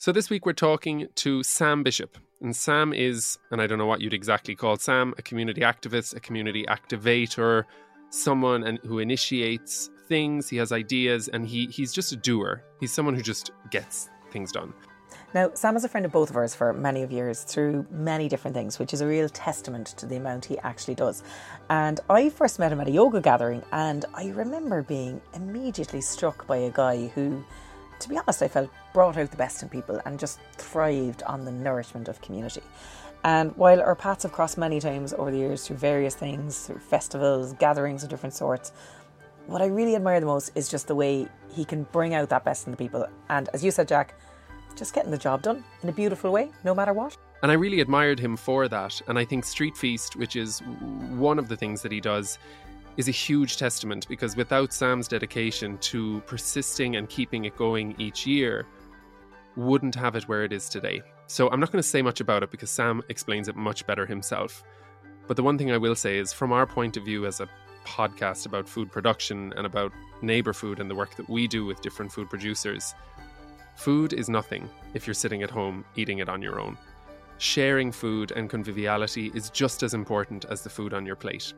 So this week we're talking to Sam Bishop. And Sam is, and I don't know what you'd exactly call Sam, a community activist, a community activator, someone and, who initiates things, he has ideas, and he, he's just a doer. He's someone who just gets things done. Now, Sam is a friend of both of ours for many of years through many different things, which is a real testament to the amount he actually does. And I first met him at a yoga gathering, and I remember being immediately struck by a guy who to be honest, I felt brought out the best in people and just thrived on the nourishment of community. And while our paths have crossed many times over the years through various things, through festivals, gatherings of different sorts, what I really admire the most is just the way he can bring out that best in the people. And as you said, Jack, just getting the job done in a beautiful way, no matter what. And I really admired him for that. And I think Street Feast, which is one of the things that he does, is a huge testament because without Sam's dedication to persisting and keeping it going each year, wouldn't have it where it is today. So I'm not going to say much about it because Sam explains it much better himself. But the one thing I will say is from our point of view as a podcast about food production and about neighbor food and the work that we do with different food producers, food is nothing if you're sitting at home eating it on your own. Sharing food and conviviality is just as important as the food on your plate.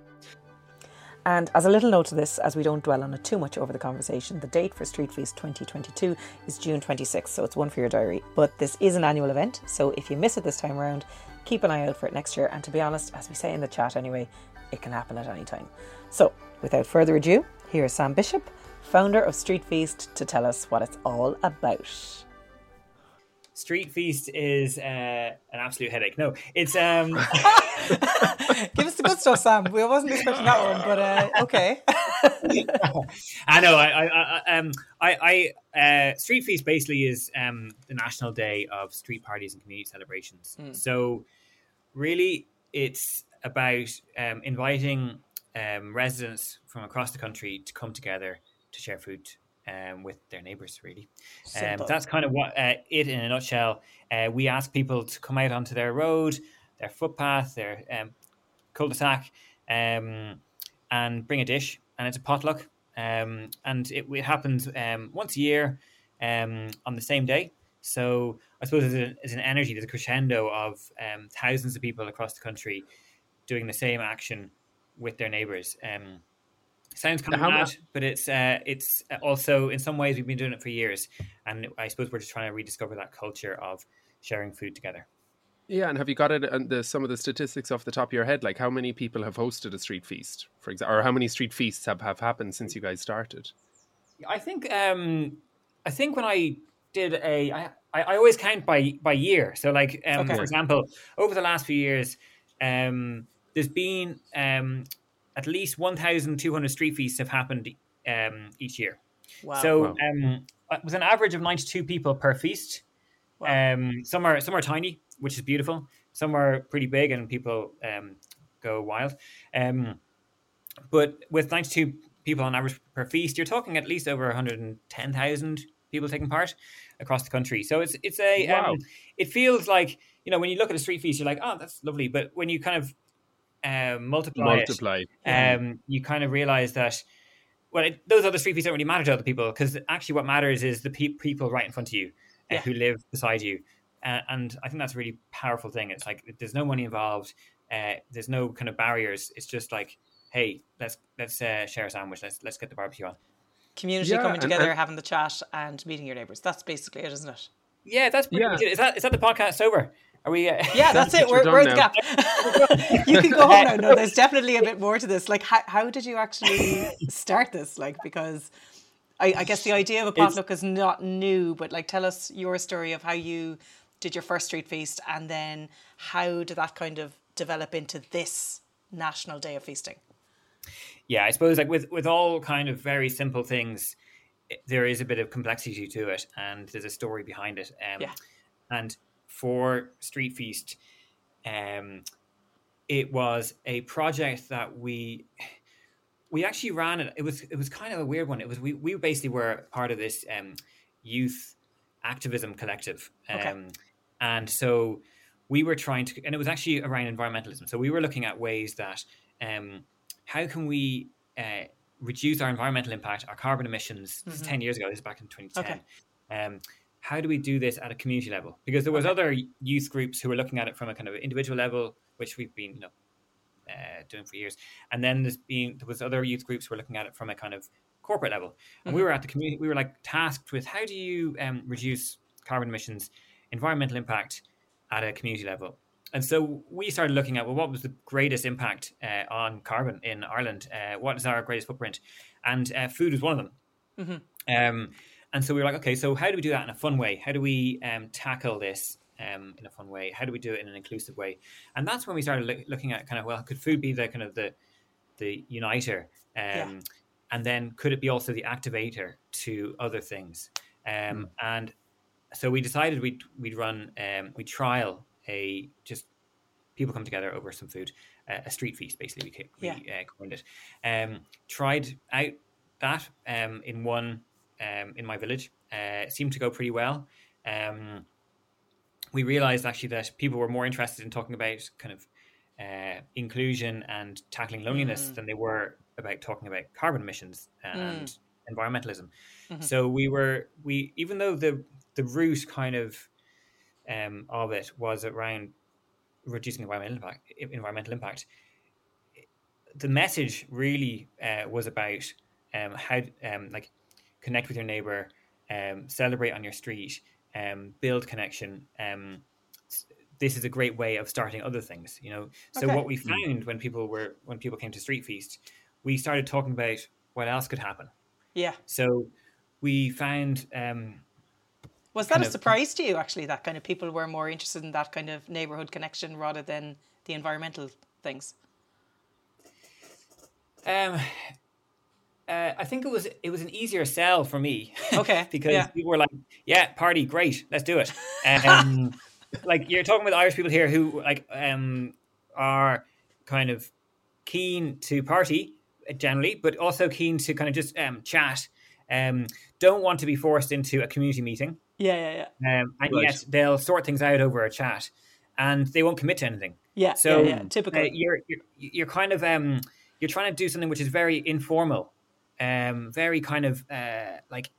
And as a little note to this, as we don't dwell on it too much over the conversation, the date for Street Feast 2022 is June 26th, so it's one for your diary. But this is an annual event, so if you miss it this time around, keep an eye out for it next year. And to be honest, as we say in the chat anyway, it can happen at any time. So without further ado, here's Sam Bishop, founder of Street Feast, to tell us what it's all about. Street Feast is uh, an absolute headache. No, it's um. Give us the good stuff, Sam. We wasn't expecting that one, but uh, okay. I know. I, I, I um, I, I uh, Street Feast basically is um the national day of street parties and community celebrations. Mm. So, really, it's about um, inviting um, residents from across the country to come together to share food um, with their neighbors, really. Um, that's kind of what uh, it in a nutshell. Uh, we ask people to come out onto their road, their footpath, their um, cul-de-sac, um, and bring a dish, and it's a potluck. Um, and it, it happens um, once a year um, on the same day. So I suppose there's, a, an energy, there's a crescendo of thousands of people across the country doing the same action with their neighbors. Um, Sounds kind of mad, but it's uh, it's also in some ways we've been doing it for years, and I suppose we're just trying to rediscover that culture of sharing food together. Yeah, and have you got it and the some of the statistics off the top of your head? Like how many people have hosted a street feast, for example, or how many street feasts have, have happened since you guys started? I think um, I think when I did a I, I always count by by year. So like um, okay. for example, over the last few years, um, there's been um, at least 1,200 street feasts have happened um, each year. Wow. So wow. Um, uh, with an average of 92 people per feast. Wow. Um, some are some are tiny, which is beautiful. Some are pretty big, and people um, go wild. Um, but with 92 people on average per feast, you're talking at least over 110,000 people taking part across the country. So it's it's a um, wow. it feels like you know when you look at a street feast, you're like, oh, that's lovely. But when you kind of um, multiply, multiply. It, um, you kind of realize that well, it, those other street feasts don't really matter to other people because actually what matters is the pe- people right in front of you uh, yeah. who live beside you. Uh, and I think that's a really powerful thing. It's like there's no money involved. Uh, there's no kind of barriers. It's just like, hey, let's let's uh, share a sandwich. Let's let's get the barbecue on. Community yeah, coming together, and, and, having the chat, and meeting your neighbours. That's basically it, isn't it? Yeah, that's pretty yeah. Is that is that the podcast sober? Are we? Uh, yeah, that's it. We're, we're the gap. you can go home now. No, there's definitely a bit more to this. Like, how, how did you actually start this? Like, because I, I guess the idea of a potluck it's, is not new, but like, tell us your story of how you did your first street feast, and then how did that kind of develop into this National Day of Feasting? Yeah, I suppose like with with all kind of very simple things, there is a bit of complexity to it, and there's a story behind it. Um, yeah. And for Street Feast, um, it was a project that we we actually ran it. It was it was kind of a weird one. It was we we basically were part of this um, youth activism collective, um, okay. and so we were trying to, and it was actually around environmentalism. So we were looking at ways that um, how can we uh, reduce our environmental impact, our carbon emissions. Mm-hmm. This is ten years ago. This is back in twenty ten. Okay. How do we do this at a community level? Because there was okay. other youth groups who were looking at it from a kind of individual level, which we've been, you know, uh, doing for years. And then there's been there was other youth groups who were looking at it from a kind of corporate level. And mm-hmm. we were at the community. We were like tasked with how do you um, reduce carbon emissions, environmental impact at a community level. And so we started looking at well, what was the greatest impact uh, on carbon in Ireland? Uh, what is our greatest footprint? And uh, food was one of them. Mm-hmm. Um, and so we were like, okay, so how do we do that in a fun way? How do we um, tackle this um, in a fun way? How do we do it in an inclusive way? And that's when we started lo- looking at kind of well, could food be the kind of the the uniter, yeah. Um, and then could it be also the activator to other things? Mm. And so we decided we'd we'd run um, we trial a just people come together over some food, uh, a street feast basically. We, we yeah. uh, coined it. Um, tried out that um, in one um, in my village. Uh, seemed to go pretty well. Um, we realized actually that people were more interested in talking about kind of uh, inclusion and tackling loneliness mm. than they were about talking about carbon emissions and mm. environmentalism. Mm-hmm. So we were we even though the the root kind of um, of it was around reducing environmental impact, environmental impact. The message really uh, was about um, how um, like connect with your neighbor, um, celebrate on your street, um, build connection. Um, this is a great way of starting other things, you know. So okay. what we found when people were when people came to Street Feast, we started talking about what else could happen. Yeah. So we found. Um, was that a surprise to you, actually, that kind of people were more interested in that kind of neighborhood connection rather than the environmental things? Um, uh, I think it was it was an easier sell for me. Okay. because yeah. people were like, "Yeah, party, great, let's do it." Um, like you're talking with Irish people here who like um, are kind of keen to party generally, but also keen to kind of just um, chat. Um, don't want to be forced into a community meeting. Yeah, yeah, yeah. Um, and right. yet they'll sort things out over a chat, and they won't commit to anything. Yeah. So yeah, yeah. typical. Uh, you're, you're you're kind of um you're trying to do something which is very informal um, very kind of uh, like,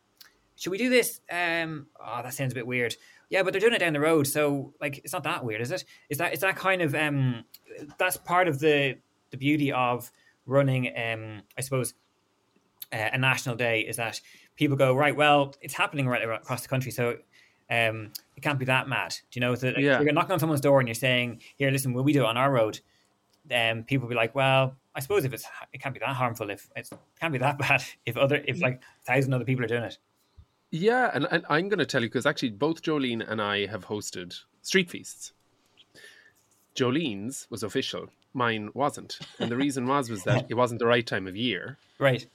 should we do this? Um, oh, that sounds a bit weird. Yeah, but they're doing it down the road, so like, it's not that weird, is it? Is that is that kind of um, that's part of the the beauty of running, um, I suppose, uh, a national day is that people go right. Well, it's happening right across the country, so um, it can't be that mad. Do you know? So, like, yeah. You're knocking on someone's door and you're saying, "Here, listen, will we do it on our road?" Um, people will be like, "Well, I suppose if it's it can't be that harmful if it can't be that bad if other if like a thousand other people are doing it. Yeah, and, and I'm going to tell you because actually both Jolene and I have hosted street feasts. Jolene's was official, mine wasn't, and the reason was was that it wasn't the right time of year. Right.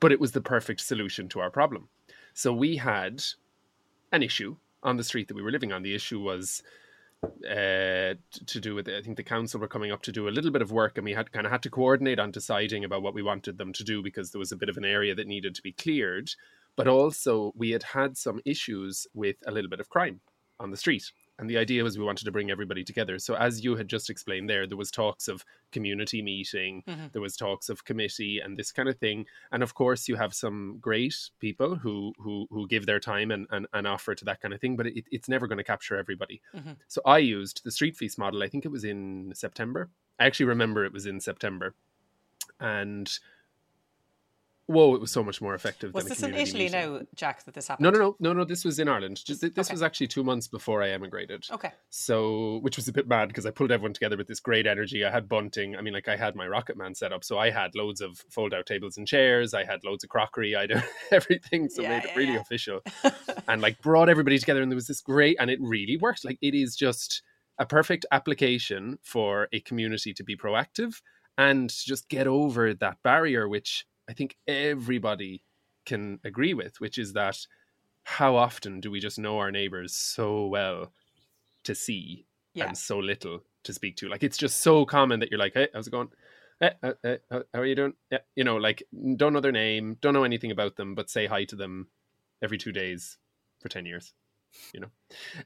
But it was the perfect solution to our problem. So we had an issue on the street that we were living on. The issue was uh, to do with it. I think the council were coming up to do a little bit of work, and we had kind of had to coordinate on deciding about what we wanted them to do because there was a bit of an area that needed to be cleared. But also, we had had some issues with a little bit of crime on the street and the idea was we wanted to bring everybody together. So as you had just explained there there was talks of community meeting mm-hmm. there was talks of committee and this kind of thing. And of course you have some great people who who who give their time and and, and offer to that kind of thing but it, it's never going to capture everybody. Mm-hmm. so i used the street feast model i think it was in september. I actually remember it was in september. And whoa, it was so much more effective. Than. Was this in Italy meeting. now, Jack, that this happened? No, no, no, no, no. This was in Ireland. Just this okay. was actually two months before I emigrated. Okay. So, which was a bit mad because I pulled everyone together with this great energy. I had bunting. I mean, like I had my Rocket Man set up, so I had loads of fold-out tables and chairs. I had loads of crockery. I did everything, so yeah, made yeah, it really yeah. official, and like brought everybody together. And there was this great, and it really worked. Like it is just a perfect application for a community to be proactive and just get over that barrier, which I think everybody can agree with, which is that how often do we just know our neighbors so well to see yeah. and so little to speak to? Like it's just so common that you're like, hey, how's it going? Hey, uh, hey, how are you doing? Yeah, you know, like don't know their name, don't know anything about them, but say hi to them every two days for 10 years you know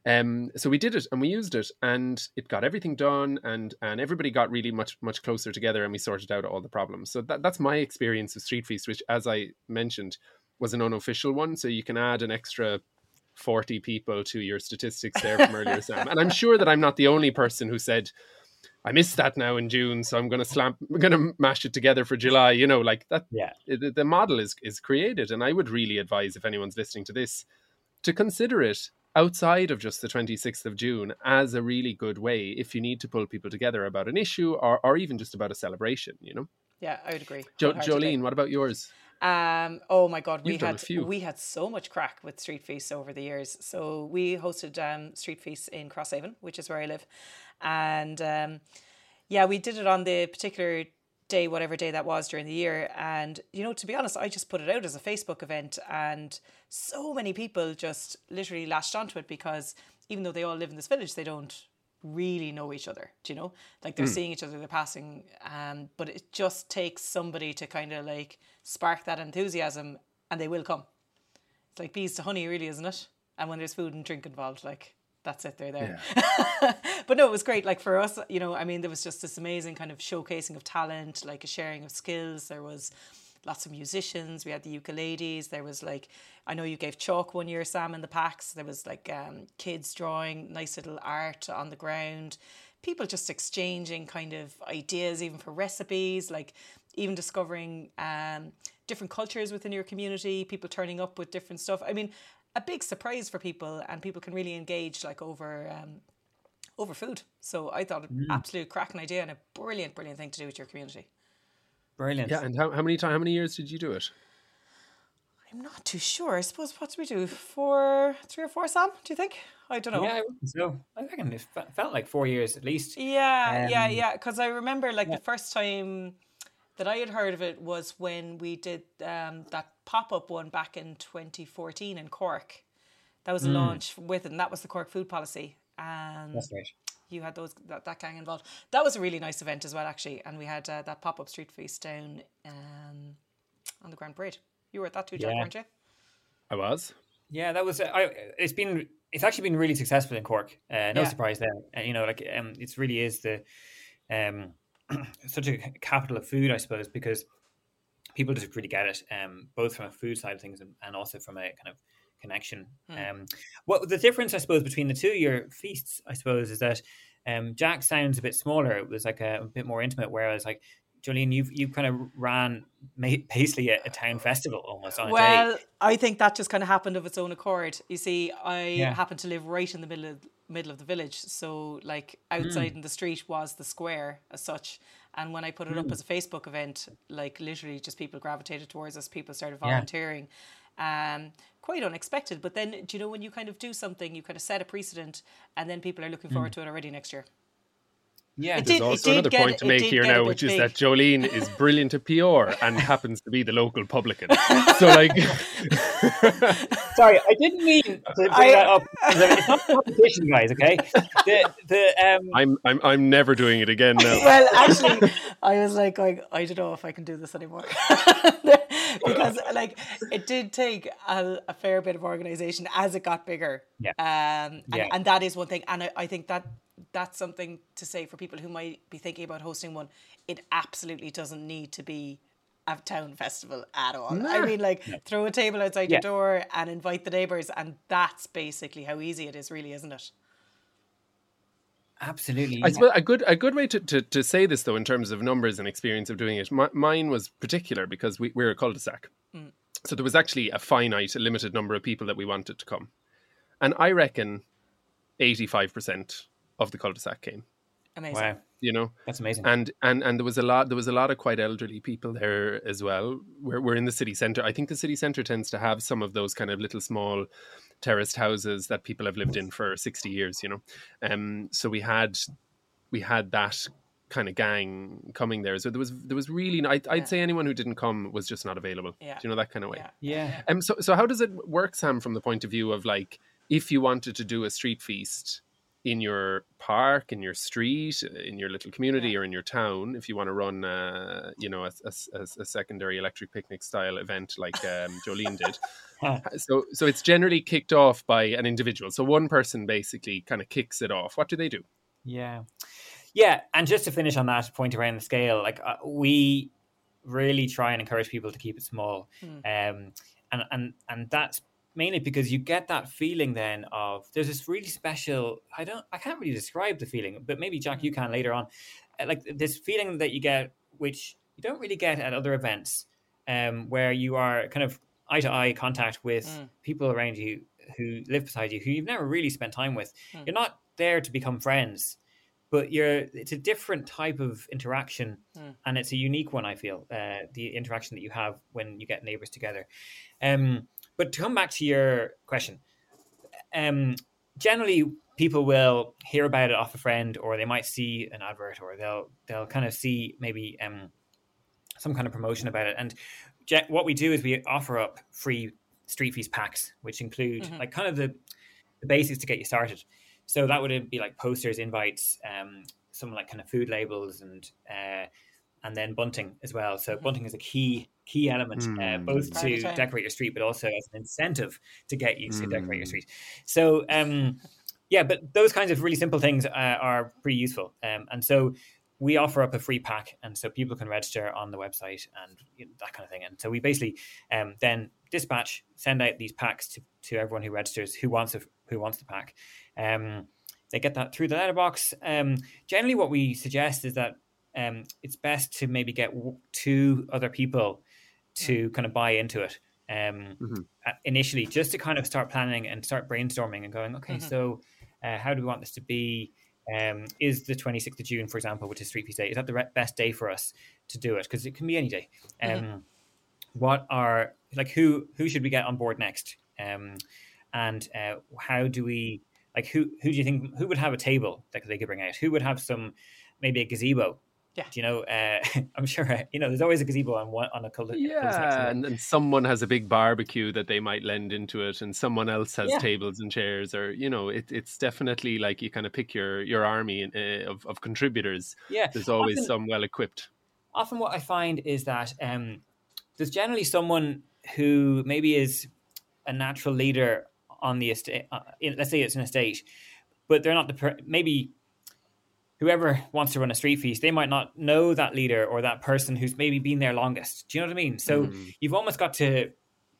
um so we did it and we used it and it got everything done and and everybody got really much much closer together and we sorted out all the problems so that, that's my experience of street feast which as i mentioned was an unofficial one so you can add an extra 40 people to your statistics there from earlier, Sam. And I'm sure that I'm not the only person who said, I missed that now in June, so I'm going to slam, I'm going to mash it together for July. You know, like that. Yeah. The, the model is is created, and I would really advise if anyone's listening to this to consider it outside of just the 26th of June as a really good way if you need to pull people together about an issue or, or even just about a celebration. You know. Yeah, I would agree. Jo- Jolene, what about yours? Um, oh my God, we You've had we had so much crack with street feasts over the years. So we hosted um, street feasts in Crosshaven, which is where I live, and um, yeah, we did it on the particular day, whatever day that was during the year. And you know, to be honest, I just put it out as a Facebook event, and so many people just literally latched onto it because even though they all live in this village, they don't really know each other. Do you know? Like they're seeing each other, they're passing, um, but it just takes somebody to kind of like spark that enthusiasm, and they will come. It's like bees to honey, really, isn't it? And when there's food and drink involved, like that's it, they're there. but no, it was great. Like for us, you know, I mean, there was just this amazing kind of showcasing of talent, like a sharing of skills. There was lots of musicians. We had the ukuleles. There was like, I know you gave chalk one year, Sam, in the packs. There was like um, kids drawing nice little art on the ground. People just exchanging kind of ideas, even for recipes, like even discovering um, different cultures within your community, people turning up with different stuff. I mean, a big surprise for people, and people can really engage like over um, over food. So I thought an absolute cracking idea and a brilliant, brilliant thing to do with your community. Brilliant. Yeah, and how, how many time, how many years did you do it? I'm not too sure. I suppose what do we do? Four, three or four, Sam? Do you think? I don't know. Yeah, I reckon so I reckon it felt like four years at least. Yeah, yeah, Um, yeah. Because I remember like the first time that I had heard of it was when we did um, that pop up one back in 2014 in Cork. That was a launch with it, and that was the Cork food policy. And That's right. you had those that, that gang involved. That was a really nice event as well, actually. And we had uh, that pop up street feast down um, on the Grand Parade. You were at that too, Jack, Yeah. weren't you? I was. Yeah, that was. I, it's been. It's actually been really successful in Cork. Uh, no Yeah. surprise there. Uh, you know, like um, it really is the um, such a capital of food, I suppose, because people just really get it, um, both from a food side of things and, and also from a kind of connection. Um, what the difference, I suppose, between the two year feasts, I suppose, is that um, Jack sounds a bit smaller. It was like a, a bit more intimate, whereas like. Jolene, you've you kind of ran basically a, a town festival almost on a Well. I think that just kind of happened of its own accord. You see, I Yeah. happen to live right in the middle of middle of the village, so like Hmm. outside in the street was the square as such. And when I put it Hmm. up as a Facebook event, like literally just people gravitated towards us. People started Yeah. volunteering. Um, quite unexpected, but then do you know when you kind of do something, you kind of set a precedent, and then people are looking Hmm. forward to it already next year. Yeah, It There's did- also another get- point to make here now, bit which is that Jolene is brilliant at PR and happens to be the local publican. So, like, Sorry, I didn't mean to bring I- that up. It's not competition, guys. Okay. The the um. I'm I'm I'm never doing it again now. well, actually, I was like going, I don't know if I can do this anymore. because, like, it did take a, a fair bit of organization as it got bigger. Yeah. Um, and, Yeah. and that is one thing. And I, I think that that's something to say for people who might be thinking about hosting one. It absolutely doesn't need to be a town festival at all. I mean, like, throw a table outside Yeah. your door and invite the neighbours. And that's basically how easy it is, really, isn't it? Absolutely. I suppose a good a good way to, to, to say this though in terms of numbers and experience of doing it. My, mine was particular because we, we're a cul-de-sac, mm. so there was actually a finite, a limited number of people that we wanted to come, and I reckon eighty five percent of the cul-de-sac came. Amazing. Wow, You know, that's amazing. and and and there was a lot there was a lot of quite elderly people there as well we're, we're in the city center i think the city center tends to have some of those kind of little small terraced houses that people have lived in for 60 years you know um so we had we had that kind of gang coming there so there was there was really I, i'd say anyone who didn't come was just not available Yeah. Do you know that kind of way Yeah. yeah. um, so, so how does it work, Sam, from the point of view of like if you wanted to do a street feast in your park, in your street, in your little community, or in your town, if you want to run, uh, you know, a, a- a- a secondary electric picnic style event like um, Jolene did. so, so it's generally kicked off by an individual. So one person basically kind of kicks it off. What do they do? Yeah. Yeah. And just to finish on that point around the scale, like uh, we really try and encourage people to keep it small. Um, and, and, and that's mainly because you get that feeling then of there's this really special i don't i can't really describe the feeling but maybe jack you can later on uh, like this feeling that you get which you don't really get at other events um, where you are kind of eye to eye contact with mm. people around you who live beside you who you've never really spent time with mm. you're not there to become friends but you're it's a different type of interaction mm. and it's a unique one i feel uh, the interaction that you have when you get neighbors together um, but to come back to your question um, generally people will hear about it off a friend or they might see an advert or they'll they'll kind of see maybe um, some kind of promotion about it and what we do is we offer up free street feast packs which include mm-hmm. like kind of the, the basics to get you started so that would be like posters, invites, um, some like kind of food labels, and uh, and then bunting as well. So mm-hmm. bunting is a key key element, mm. uh, both to decorate your street, but also as an incentive to get you to mm. decorate your hmm. street. So um, yeah, but those kinds of really simple things uh, are pretty useful, um, and so we offer up a free pack, and so people can register on the website and you know, that kind of thing. And so we basically um, then dispatch, send out these packs to, to everyone who registers who wants a, who wants the pack. Um, they get that through the letterbox. Um, generally, what we suggest is that um, it's best to maybe get two other people to kind of buy into it um, mm-hmm. initially, just to kind of start planning and start brainstorming and going, okay, mm-hmm. so uh, how do we want this to be? Um, is the 26th of June, for example, which is Street Feast Day, is that the re- best day for us to do it? Because it can be any day. Mm-hmm. Um. What are like who who should we get on board next? Um, and uh, how do we like who who do you think who would have a table that they could bring out? Who would have some maybe a gazebo? Yeah, do you know, uh, I'm sure you know. There's always a gazebo on one on a cul- yeah, and, and someone has a big barbecue that they might lend into it, and someone else has yeah. tables and chairs, or you know, it, it's definitely like you kind of pick your your army uh, of of contributors. Yeah, there's always often, some well equipped. Often, what I find is that um, there's generally someone who maybe is a natural leader on the estate. Uh, let's say it's an estate, but they're not the per- maybe whoever wants to run a street feast, they might not know that leader or that person who's maybe been there longest. Do you know what I mean? So mm. you've almost got to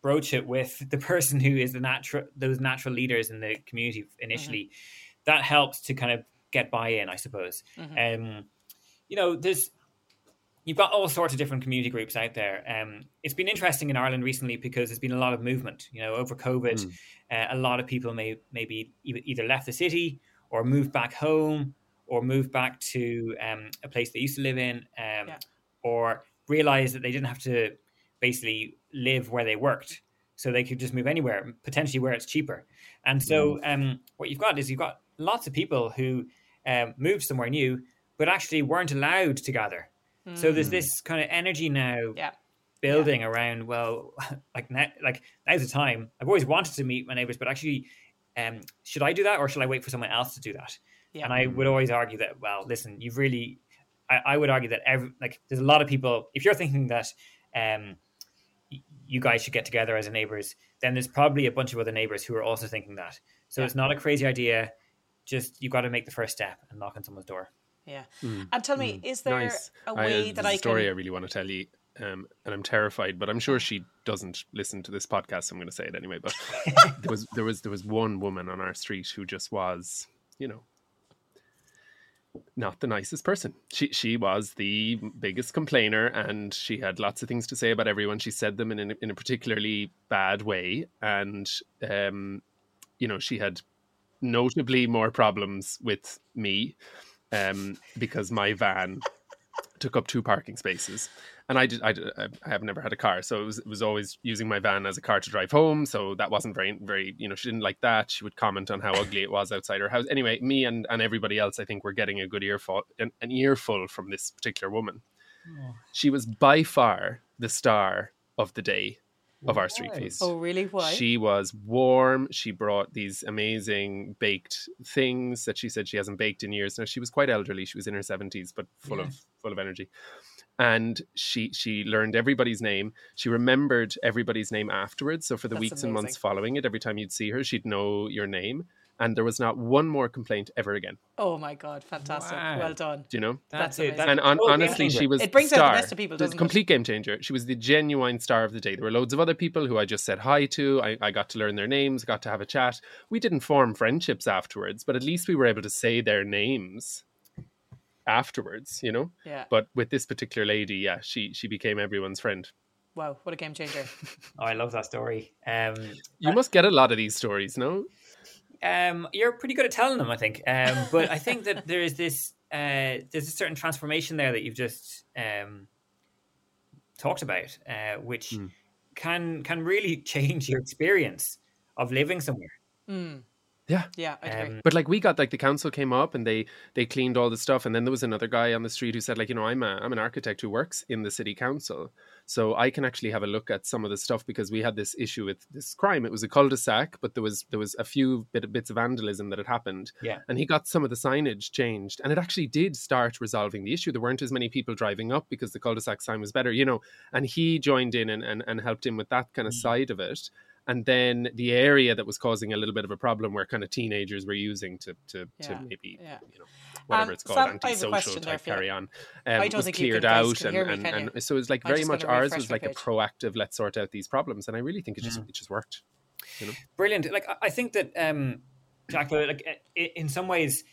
broach it with the person who is the natural those natural leaders in the community initially. Mm-hmm. That helps to kind of get buy-in, I suppose. Mm-hmm. Um, you know, there's you've got all sorts of different community groups out there. Um, it's been interesting in Ireland recently because there's been a lot of movement. You know, over COVID, mm. uh, a lot of people may maybe either left the city or moved back home or move back to um, a place they used to live in, um, yeah. or realize that they didn't have to basically live where they worked, so they could just move anywhere, potentially where it's cheaper. And so, mm. um, what you've got is you've got lots of people who um, moved somewhere new, but actually weren't allowed to gather so there's mm. this kind of energy now yeah. building yeah. around, well, like now, like now's the time. I've always wanted to meet my neighbors, but actually, um, should I do that or should I wait for someone else to do that? Yeah. And I would always argue that, well, listen, you've really, I, I would argue that every, like, there's a lot of people, if you're thinking that, um, you guys should get together as a neighbors, then there's probably a bunch of other neighbors who are also thinking that. So yeah. it's not a crazy idea. Just you've got to make the first step and knock on someone's door. Yeah. Mm. And tell me, mm. is there nice. a way I, that I can... story I really want to tell you, um, and I'm terrified, but I'm sure she doesn't listen to this podcast. So I'm going to say it anyway. But there was there was there was one woman on our street who just was, you know, not the nicest person. She she was the biggest complainer, and she had lots of things to say about everyone. She said them in a, in a particularly bad way, and um, you know, she had notably more problems with me um, because my van took up two parking spaces. And I did, I, did, I have never had a car, so it was, it was always using my van as a car to drive home. So that wasn't very, very, you know, she didn't like that. She would comment on how ugly it was outside her house. Anyway, me and, and everybody else, I think, were getting a good earful, an, an earful from this particular woman. Oh. She was by far the star of the day of our street feast. Oh, really? Why? She was warm. She brought these amazing baked things that she said she hasn't baked in years. Now she was quite elderly. She was in her seventies, but full yeah. of full of energy. And she she learned everybody's name. She remembered everybody's name afterwards. So for the That's weeks amazing. and months following it, every time you'd see her, she'd know your name. And there was not one more complaint ever again. Oh my god, fantastic! Wow. Well done. Do you know? That's, That's it. That's and on, honestly, she was it brings star, out the best of people. Doesn't complete it? game changer. She was the genuine star of the day. There were loads of other people who I just said hi to. I, I got to learn their names, got to have a chat. We didn't form friendships afterwards, but at least we were able to say their names afterwards. You know. Yeah. But with this particular lady, yeah, she she became everyone's friend. Wow, what a game changer! oh, I love that story. Um, you must get a lot of these stories, no? Um, you're pretty good at telling them, I think. Um, but I think that there is this uh, there's a certain transformation there that you've just um, talked about, uh, which mm. can can really change your experience of living somewhere. Mm. Yeah, yeah, I. Um, but like we got like the council came up and they they cleaned all the stuff, and then there was another guy on the street who said like you know I'm a I'm an architect who works in the city council, so I can actually have a look at some of the stuff because we had this issue with this crime. It was a cul-de-sac, but there was there was a few bit, bits of vandalism that had happened. Yeah, and he got some of the signage changed, and it actually did start resolving the issue. There weren't as many people driving up because the cul-de-sac sign was better, you know. And he joined in and and, and helped him with that kind of mm-hmm. side of it and then the area that was causing a little bit of a problem where kind of teenagers were using to to, yeah, to maybe yeah. you know whatever um, it's called Sam, antisocial type carry on um, was cleared out and, and, and, so it was like very much ours was like a proactive let's sort out these problems and I really think it just mm. it just worked you know? brilliant like I think that um Jack like in some ways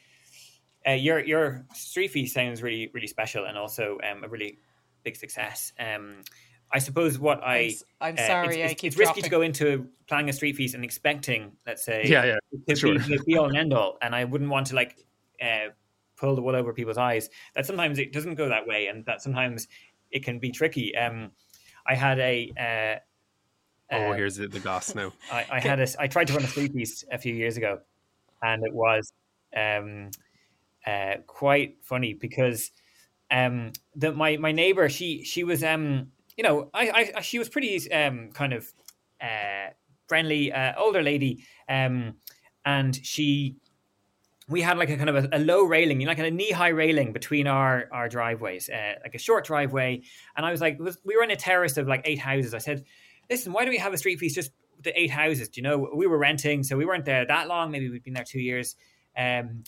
uh, your your street sounds really really special and also um, a really big success um I suppose what I I'm, I'm sorry, uh, it's, it's, it's risky to go into planning a street feast and expecting, let's say, yeah, yeah, to sure. be the be all and end all, and I wouldn't want to like uh, pull the wool over people's eyes. That sometimes it doesn't go that way, and that sometimes it can be tricky. Um, I had a uh, oh, uh, here's the, the goss now. I, I had a I tried to run a street feast a few years ago, and it was um, uh, quite funny because um, the my my neighbor she she was um you know, I, I she was pretty um, kind of uh, friendly, uh, older lady, um, and she we had like a kind of a, a low railing, like a knee high railing between our our driveways, uh, like a short driveway. And I was like, was, we were in a terrace of like eight houses. I said, listen, why don't we have a street feast just the eight houses? Do you know, we were renting, so we weren't there that long. Maybe we'd been there two years. Um,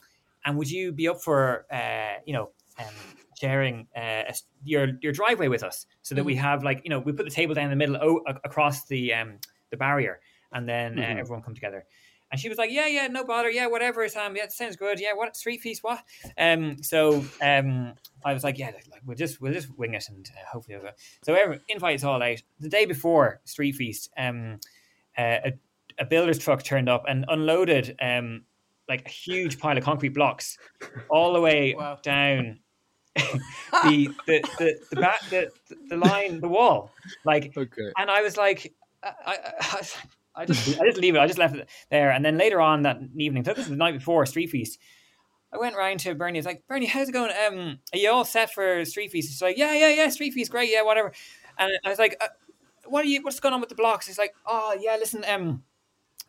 and would you be up for, uh, you know, um, sharing uh, your your driveway with us, so that mm-hmm. we have like you know we put the table down in the middle across the um, the barrier, and then uh, mm-hmm. uh, everyone come together. And she was like, "Yeah, yeah, no bother. Yeah, whatever, Sam. Yeah, it sounds good. Yeah, what street feast? What?" Um, so um, I was like, "Yeah, like, we'll just we'll just wing it, and uh, hopefully." We'll so everyone, invites all out. The day before street feast, um, uh, a, a builder's truck turned up and unloaded um, like a huge pile of concrete blocks all the way wow. down the the the the, back, the the line the wall like okay and I was like I, I, I just I just leave it I just left it there and then later on that evening so this was the night before street feast I went round to Bernie. I was like, Bernie, how's it going? Um, are you all set for street feast? He's like, yeah, yeah, yeah, street feast, great, yeah, whatever. And I was like, uh, what are you? What's going on with the blocks? He's like, oh yeah, listen, um,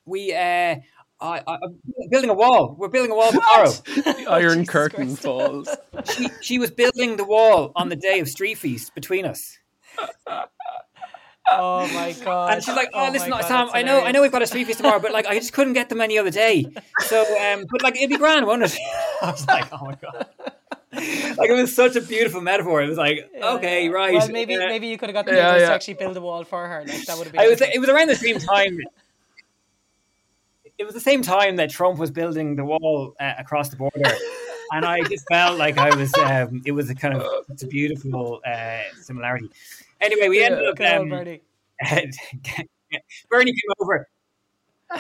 we uh, I, am building a wall. We're building a wall tomorrow. the Iron Curtain falls. She, she was building the wall on the day of Street Feast between us. Oh my god! And she's like, "Oh, oh listen, god, Sam, I know, I know, we've got a street feast tomorrow, but like, I just couldn't get them any other day. So, um, but like, it'd be grand, wouldn't it?" I was like, "Oh my god!" like it was such a beautiful metaphor. It was like, yeah, okay, right. Well, maybe uh, maybe you could have got the yeah, yeah. to actually build a wall for her. Like that would have been. I was. It was around the same time it was the same time that Trump was building the wall uh, across the border. and I just felt like I was. Um, it was a kind of it's a beautiful uh, similarity. Anyway, we ended up. Um, Bernie. Bernie came over.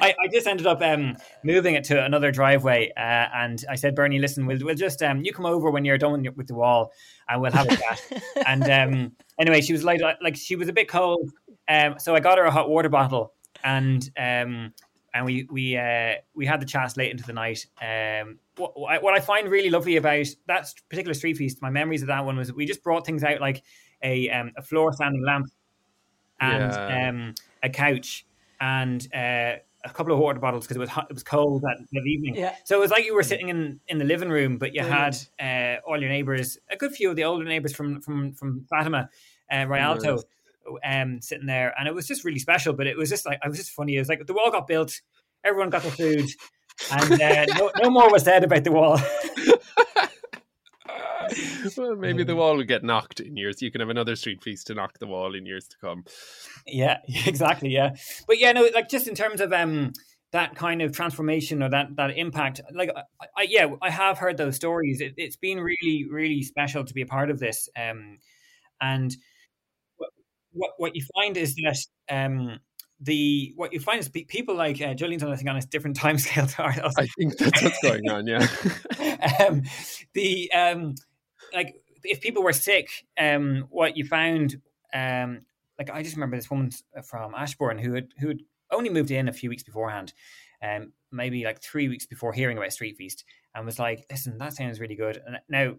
I, I, just ended up um, moving it to another driveway, uh, and I said, Bernie, listen, we'll, we'll just um, you come over when you're done with the wall, and we'll have a chat. and um, anyway, she was like, like she was a bit cold, um, so I got her a hot water bottle, and um, and we we uh, we had the chat late into the night. Um, what, what I find really lovely about that particular street feast, my memories of that one was that we just brought things out like a um, a floor standing lamp and yeah. um, a couch and uh, a couple of water bottles because it was hot, it was cold that, that evening. Yeah. So it was like you were sitting in, in the living room, but you Brilliant. had uh, all your neighbours, a good few of the older neighbours from from from Fatima, uh, Rialto, um, sitting there, and it was just really special. But it was just like I was just funny. It was like the wall got built, everyone got their food, and uh, no, no more was said about the wall. well, maybe the wall will get knocked in years. You can have another street feast to knock the wall in years to come. Yeah, exactly. Yeah, but yeah, no, like just in terms of um that kind of transformation or that that impact, like I, I yeah, I have heard those stories. It, has been really, really special to be a part of this. Um, and what what you find is that um the what you find is people like uh, Jolene's on I think on a different time scale to ours. I think that's what's going on. Yeah. um, the um, like if people were sick, um, what you found, um, like I just remember this woman from Ashbourne who had who had only moved in a few weeks beforehand, um, maybe like three weeks before hearing about Street Feast, and was like, "Listen, that sounds really good." And now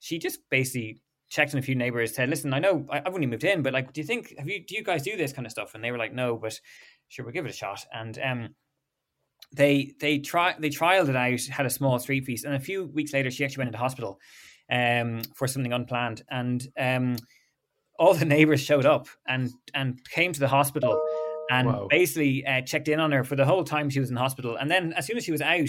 she just basically checked in a few neighbors, said, "Listen, I know I've only moved in, but like, do you think have you do you guys do this kind of stuff?" And they were like, "No, but sure, we'll give it a shot." And um, they they try they trialed it out, had a small street feast, and a few weeks later, she actually went into hospital um, for something unplanned, and um, all the neighbors showed up and and came to the hospital and wow. basically uh, checked in on her for the whole time she was in hospital. And then as soon as she was out,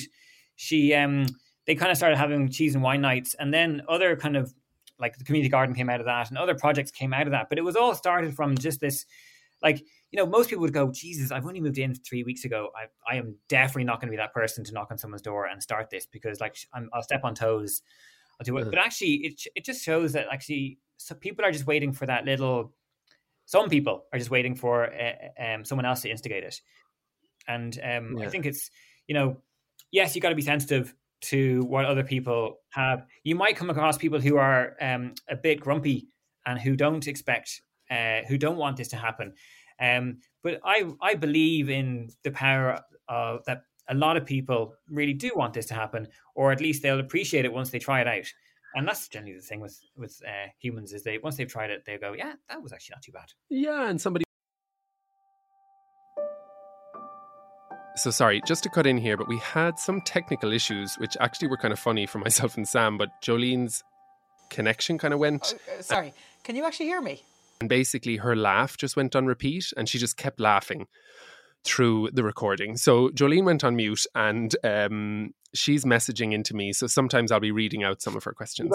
she um, they kind of started having cheese and wine nights, and then other kind of like the community garden came out of that, and other projects came out of that. But it was all started from just this, like you know, most people would go, Jesus, I've only moved in three weeks ago. I I am definitely not going to be that person to knock on someone's door and start this because like i will step on toes. I'll do it. But actually, it it just shows that actually, so people are just waiting for that little. Some people are just waiting for uh, um, someone else to instigate it, and um, yeah. I think it's you know, yes, you got to be sensitive to what other people have. You might come across people who are um, a bit grumpy and who don't expect, uh, who don't want this to happen. Um, but I I believe in the power of that a lot of people really do want this to happen, or at least they'll appreciate it once they try it out. And that's generally the thing with with uh, humans is they once they've tried it, they go, yeah, that was actually not too bad. Yeah, and somebody. So sorry, just to cut in here, but we had some technical issues, which actually were kind of funny for myself and Sam. But Jolene's connection kind of went. Oh, uh, sorry, can you actually hear me? And basically, her laugh just went on repeat, and she just kept laughing through the recording. So Jolene went on mute and um, she's messaging into me. So sometimes I'll be reading out some of her questions.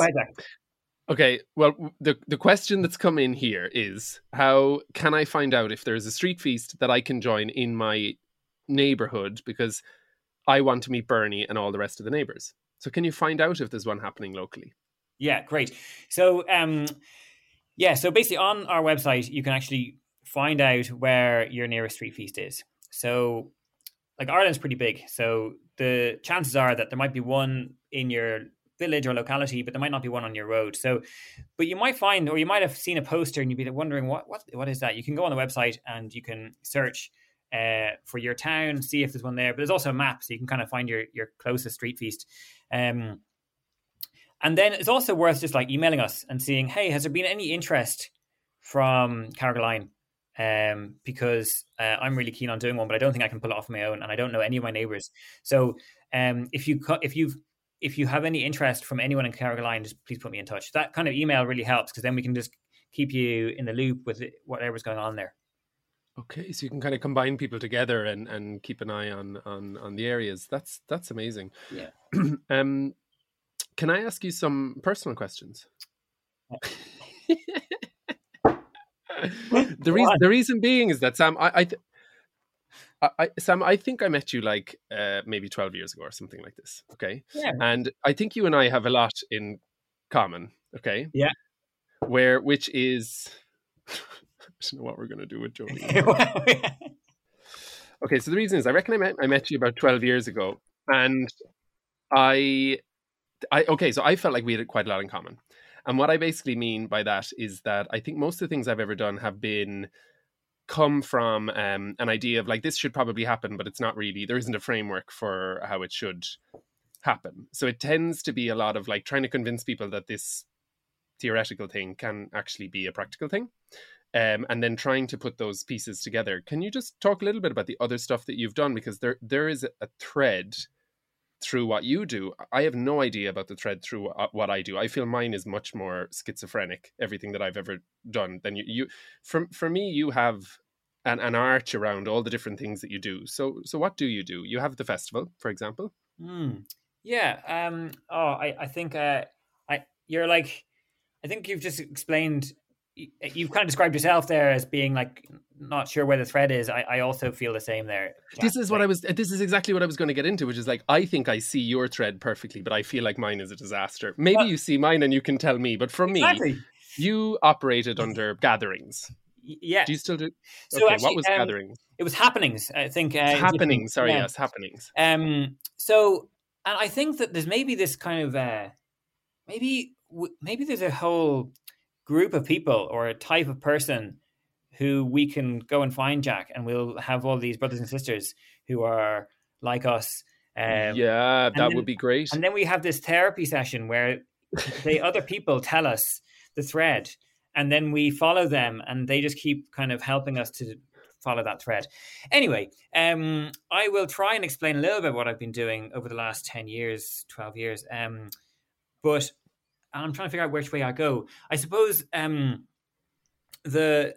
Okay, well, the, the question that's come in here is how can I find out if there's a street feast that I can join in my neighborhood because I want to meet Bernie and all the rest of the neighbors? So can you find out if there's one happening locally? Yeah, great. So, um, yeah, so basically on our website, you can actually find out where your nearest street feast is. So, like Ireland's pretty big, so the chances are that there might be one in your village or locality, but there might not be one on your road. So, but you might find, or you might have seen a poster and you'd be wondering what what what is that? You can go on the website and you can search uh, for your town, see if there's one there. But there's also a map, so you can kind of find your your closest street feast. Um, and then it's also worth just like emailing us and seeing, hey, has there been any interest from Carrigaline um, because uh, I'm really keen on doing one, but I don't think I can pull it off my own, and I don't know any of my neighbors. So um, if you if you've if you have any interest from anyone in Carrigaline, just please put me in touch. That kind of email really helps because then we can just keep you in the loop with whatever's going on there. Okay, so you can kind of combine people together and, and keep an eye on on on the areas. That's that's amazing. Yeah. um, can I ask you some personal questions? the reason the reason being is that Sam, I, I, th- I, Sam, I think I met you like uh, maybe twelve years ago or something like this. Okay, yeah, and I think you and I have a lot in common. Okay, yeah, where which is I don't know what we're gonna do with Joey. okay, so the reason is I reckon I met I met you about twelve years ago, and I, I okay, so I felt like we had quite a lot in common. And what I basically mean by that is that I think most of the things I've ever done have been come from um, an idea of like this should probably happen, but it's not really. There isn't a framework for how it should happen. So it tends to be a lot of like trying to convince people that this theoretical thing can actually be a practical thing. Um, and then trying to put those pieces together. Can you just talk a little bit about the other stuff that you've done because there there is a thread through what you do. I have no idea about the thread through what I do. I feel mine is much more schizophrenic. Everything that I've ever done than you. You, for for me, you have an, an arch around all the different things that you do. So so what do you do? You have the festival, for example. Mm. Yeah. Um. Oh, I I think uh, I you're like, I think you've just explained you've kind of described yourself there as being like not sure where the thread is. I, I also feel the same there. This is what I was. This is exactly what I was going to get into, which is like I think I see your thread perfectly, but I feel like mine is a disaster. Maybe well, you see mine and you can tell me, but for exactly. me, you operated under gatherings. Yeah. Do you still do? So okay, actually, what was um, gatherings? It was happenings. I think uh, happenings. Sorry, yeah. yes, happenings. Um. So, and I think that there's maybe this kind of uh, maybe maybe there's a whole group of people or a type of person who we can go and find Jack, and we'll have all these brothers and sisters who are like us. Um, yeah, that then, would be great. And then we have this therapy session where the other people tell us the thread, and then we follow them, and they just keep kind of helping us to follow that thread. Anyway, um, I will try and explain a little bit what I've been doing over the last ten years, twelve years. Um, but I'm trying to figure out which way I go. I suppose um, the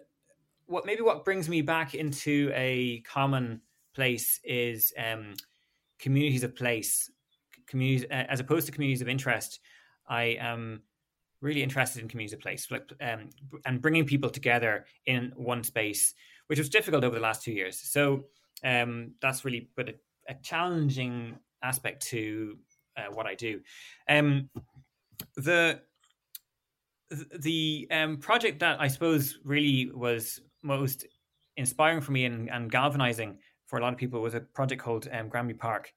what maybe what brings me back into a common place is um, communities of place, communities uh, as opposed to communities of interest. I am really interested in communities of place, like um, and bringing people together in one space, which was difficult over the last two years. So um, that's really but a, a challenging aspect to uh, what I do. Um, the the um, project that I suppose really was most inspiring for me and, and galvanizing for a lot of people was a project called um, Granby Park,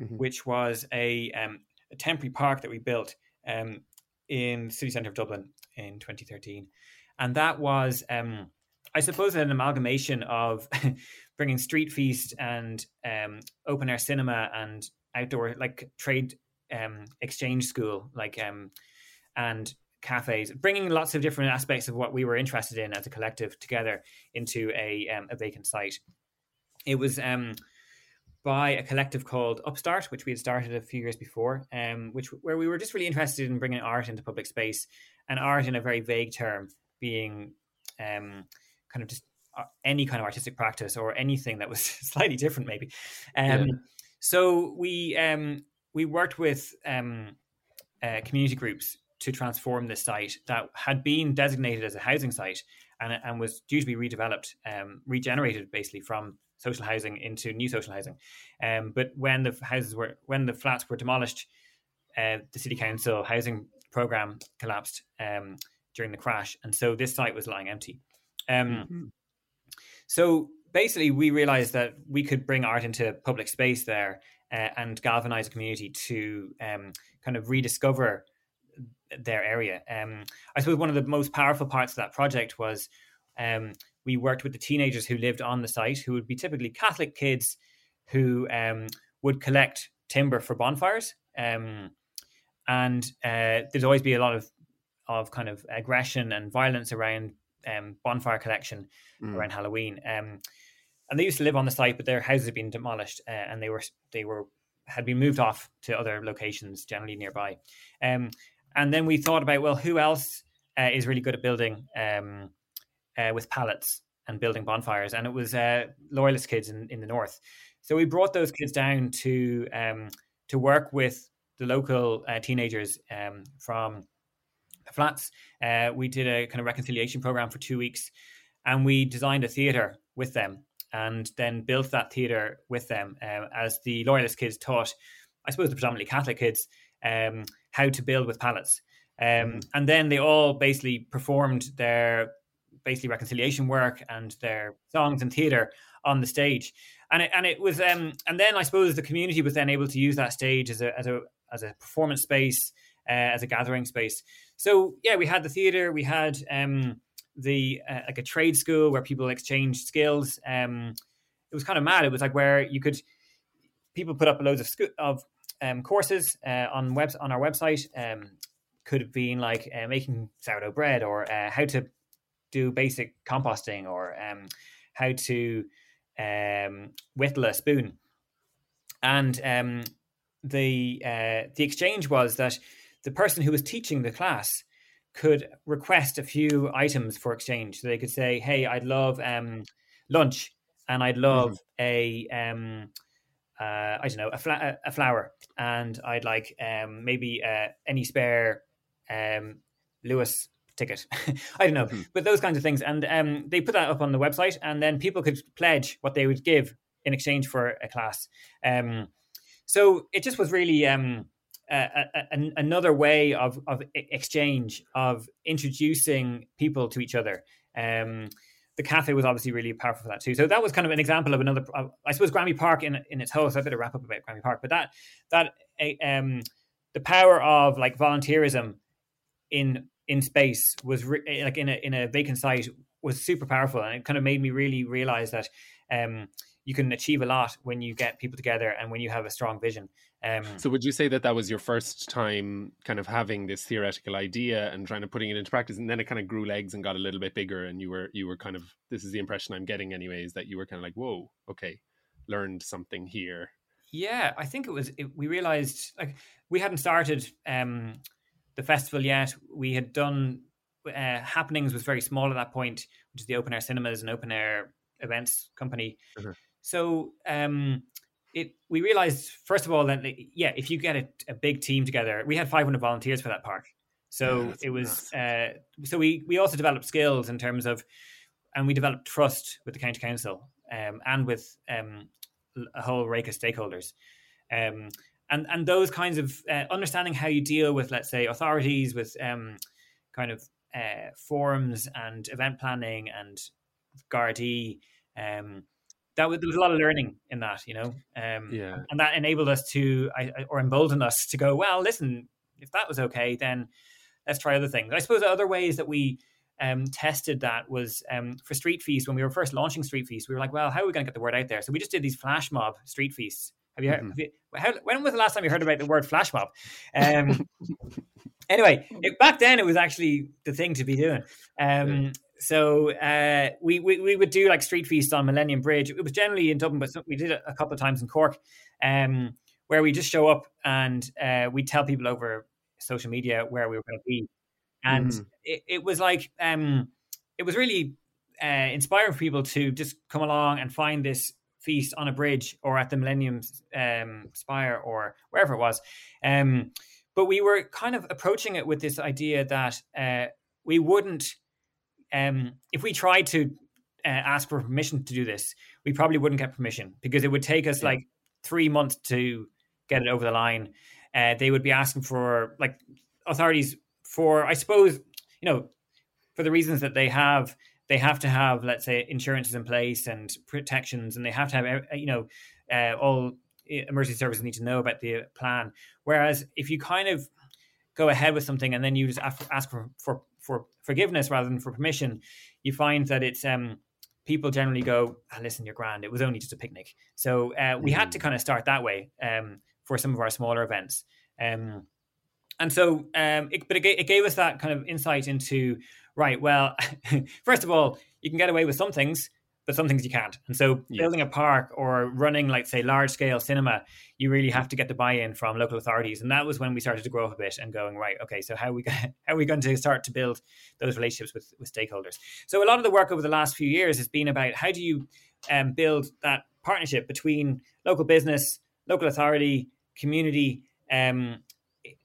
mm-hmm. which was a, um, a, temporary park that we built um, in the city centre of Dublin in 2013. And that was, um, I suppose, an amalgamation of bringing street feast and um, open air cinema and outdoor, like trade um, exchange school, like and cafes, bringing lots of different aspects of what we were interested in as a collective together into a, um, a vacant site. It was um, by a collective called Upstart, which we had started a few years before, um, which where we were just really interested in bringing art into public space, and art in a very vague term being um, kind of just uh, any kind of artistic practice or anything that was slightly different, maybe. Um, yeah. So we um, we worked with um, uh, community groups to transform this site that had been designated as a housing site and, and was due to be redeveloped, um, regenerated basically from social housing into new social housing. Um, but when the houses were, when the flats were demolished, uh, the city council housing program collapsed um, during the crash, and so this site was lying empty. Um, mm-hmm. So basically, we realized that we could bring art into public space there uh, and galvanize a community to um, kind of rediscover their area. Um, I suppose one of the most powerful parts of that project was um, we worked with the teenagers who lived on the site, who would be typically Catholic kids who um, would collect timber for bonfires. Um, and uh, there'd always be a lot of of kind of aggression and violence around um, bonfire collection mm. around Halloween. And they used to live on the site, but their houses had been demolished, uh, and they were they were had been moved off to other locations, generally nearby. Um, and then we thought about well, who else uh, is really good at building um, uh, with pallets and building bonfires? And it was uh, loyalist kids in, in the north. So we brought those kids down to um, to work with the local uh, teenagers um, from the flats. Uh, we did a kind of reconciliation program for two weeks, and we designed a theater with them, and then built that theater with them uh, as the loyalist kids taught. I suppose the predominantly Catholic kids um, how to build with pallets. Um, mm-hmm. and then they all basically performed their basically reconciliation work and their songs and theater on the stage. And it, and it was um, and then I suppose the community was then able to use that stage as a as a as a performance space, uh, as a gathering space. So yeah, we had the theater, we had um, the uh, like a trade school where people exchanged skills. Um, it was kind of mad. It was like where you could people put up loads of sco- of um, courses uh, on web on our website. Um, could have been like uh, making sourdough bread or uh, how to do basic composting or um, how to um, whittle a spoon. And um, the uh, the exchange was that the person who was teaching the class could request a few items for exchange. So they could say, "Hey, I'd love um, lunch, and I'd love mm-hmm. a um, uh, I don't know a, fla- a, flower, and I'd like um, maybe uh, any spare um, Luas ticket. I don't know, mm-hmm. but those kinds of things. And um, they put that up on the website, and then people could pledge what they would give in exchange for a class. Um, so it just was really um, a, a, another way of, of exchange, of introducing people to each other. Um, the cafe was obviously really powerful for that too. So that was kind of an example of another. I suppose Granby Park in in its whole. So I better wrap up about Granby Park, but that that um, the power of like volunteerism in in space was re- like in a in a vacant site was super powerful, and it kind of made me really realize that um, you can achieve a lot when you get people together and when you have a strong vision. Um, so, would you say that that was your first time kind of having this theoretical idea and trying to putting it into practice, and then it kind of grew legs and got a little bit bigger, and you were you were kind of this is the impression I'm getting, anyways, that you were kind of like, whoa, okay, learned something here. Yeah, I think it was. It, we realized like we hadn't started um, the festival yet. We had done uh, happenings was very small at that point, which is the open air cinemas and open air events company. Mm-hmm. So um, it we realized first of all that yeah, if you get a, a big team together, we had 500 volunteers for that park. So yeah, it was uh, so we we also developed skills in terms of, and we developed trust with the county council um, and with um, a whole rake of stakeholders. Um, and and those kinds of uh, understanding how you deal with, let's say, authorities, with um, kind of uh, forums and event planning and Gardaí, um, that was, there was a lot of learning in that, you know. Um, yeah. And that enabled us to, or emboldened us to go, well, listen, if that was okay, then let's try other things. I suppose the other ways that we um, tested that was um, for Street Feast. When we were first launching Street Feast, we were like, well, how are we going to get the word out there? So we just did these flash mob Street Feasts. Have you heard? Mm-hmm. Have you, how, when was the last time you heard about the word flash mob? Um, anyway, it, back then it was actually the thing to be doing. Um, so uh, we, we, we would do like street feasts on Millennium Bridge. It was generally in Dublin, but we did it a couple of times in Cork, um, where we just show up and uh, we tell people over social media where we were going to be, and mm. it, it, was like um, it was really uh, inspiring for people to just come along and find this feast on a bridge or at the Millennium um, Spire or wherever it was. Um, but we were kind of approaching it with this idea that uh, we wouldn't um, if we tried to uh, ask for permission to do this, we probably wouldn't get permission because it would take us yeah. like three months to get it over the line. Uh, they would be asking for like authorities for, I suppose, you know, for the reasons that they have, they have to have, let's say, insurances in place and protections, and they have to have, uh, you know, uh, all emergency services need to know about the plan. Whereas if you kind of go ahead with something and then you just ask for, for for forgiveness rather than for permission, you find that it's um, people generally go, oh, "Listen, you're grand. It was only just a picnic." So uh, we mm. had to mm. kind of start that way um, for some of our smaller events. Um, and so, um, it, but it, it, gave us that kind of insight into right. Well, first of all, you can get away with some things, but some things you can't. And so building a park or running like say large scale cinema, you really have to get the buy-in from local authorities. And that was when we started to grow up a bit and going, right, okay, so how are we how are we going to start to build those relationships with, with stakeholders? So a lot of the work over the last few years has been about how do you um, build that partnership between local business, local authority, community, um,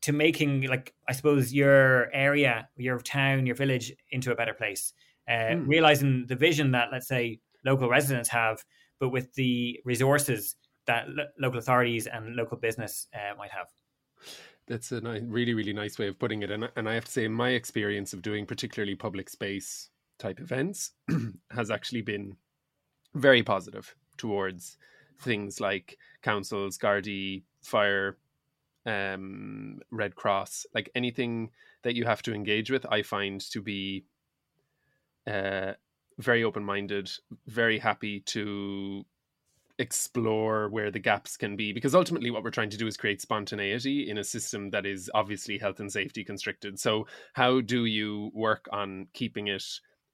to making like I suppose your area, your town, your village into a better place. Uh, mm. Realizing the vision that let's say local residents have, but with the resources that lo- local authorities and local business uh, might have. That's a nice, really, really nice way of putting it. And, and I have to say, my experience of doing particularly public space type events has actually been very positive towards things like councils, Gardaí, fire, um, Red Cross, like anything that you have to engage with, I find to be uh, very open minded, very happy to explore where the gaps can be because ultimately what we're trying to do is create spontaneity in a system that is obviously health and safety constricted so how do you work on keeping it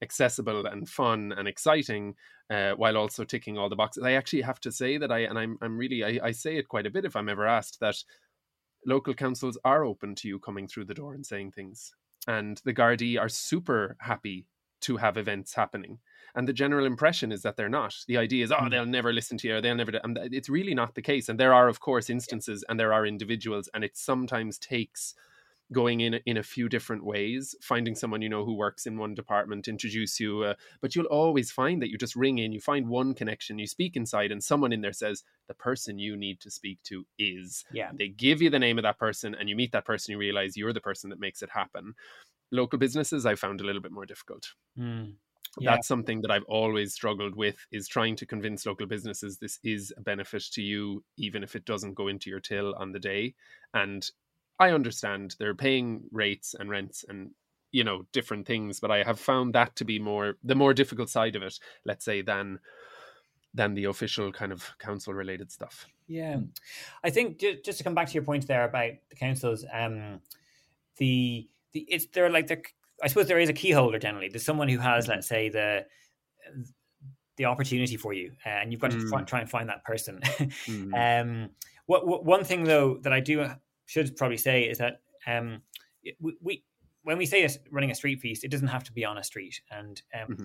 accessible and fun and exciting uh, while also ticking all the boxes. I actually have to say that I, and I'm, I'm really, I, I say it quite a bit if I'm ever asked that local councils are open to you coming through the door and saying things. And the Gardaí are super happy to have events happening. And the general impression is that they're not. The idea is, oh, mm. they'll never listen to you, or they'll never. And it's really not the case. And there are, of course, instances, and there are individuals, and it sometimes takes going in in a few different ways finding someone you know who works in one department introduce you uh, but you'll always find that you just ring in you find one connection you speak inside and someone in there says the person you need to speak to is yeah they give you the name of that person and you meet that person you realize you're the person that makes it happen local businesses i found a little bit more difficult mm. Yeah. that's something that I've always struggled with is trying to convince local businesses this is a benefit to you, even if it doesn't go into your till on the day. And I understand they're paying rates and rents and you know different things, but I have found that to be more the more difficult side of it, let's say, than than the official kind of council related stuff. Yeah, I think just to come back to your point there about the councils, um, the the it's they're like the I suppose there is a key holder generally. There's someone who has, mm-hmm. let's say, the the opportunity for you, and you've got mm. to try and find that person. mm. um, what, what, one thing though that I do should probably say is that um, we, we when we say running a street feast, it doesn't have to be on a street, and um, mm-hmm.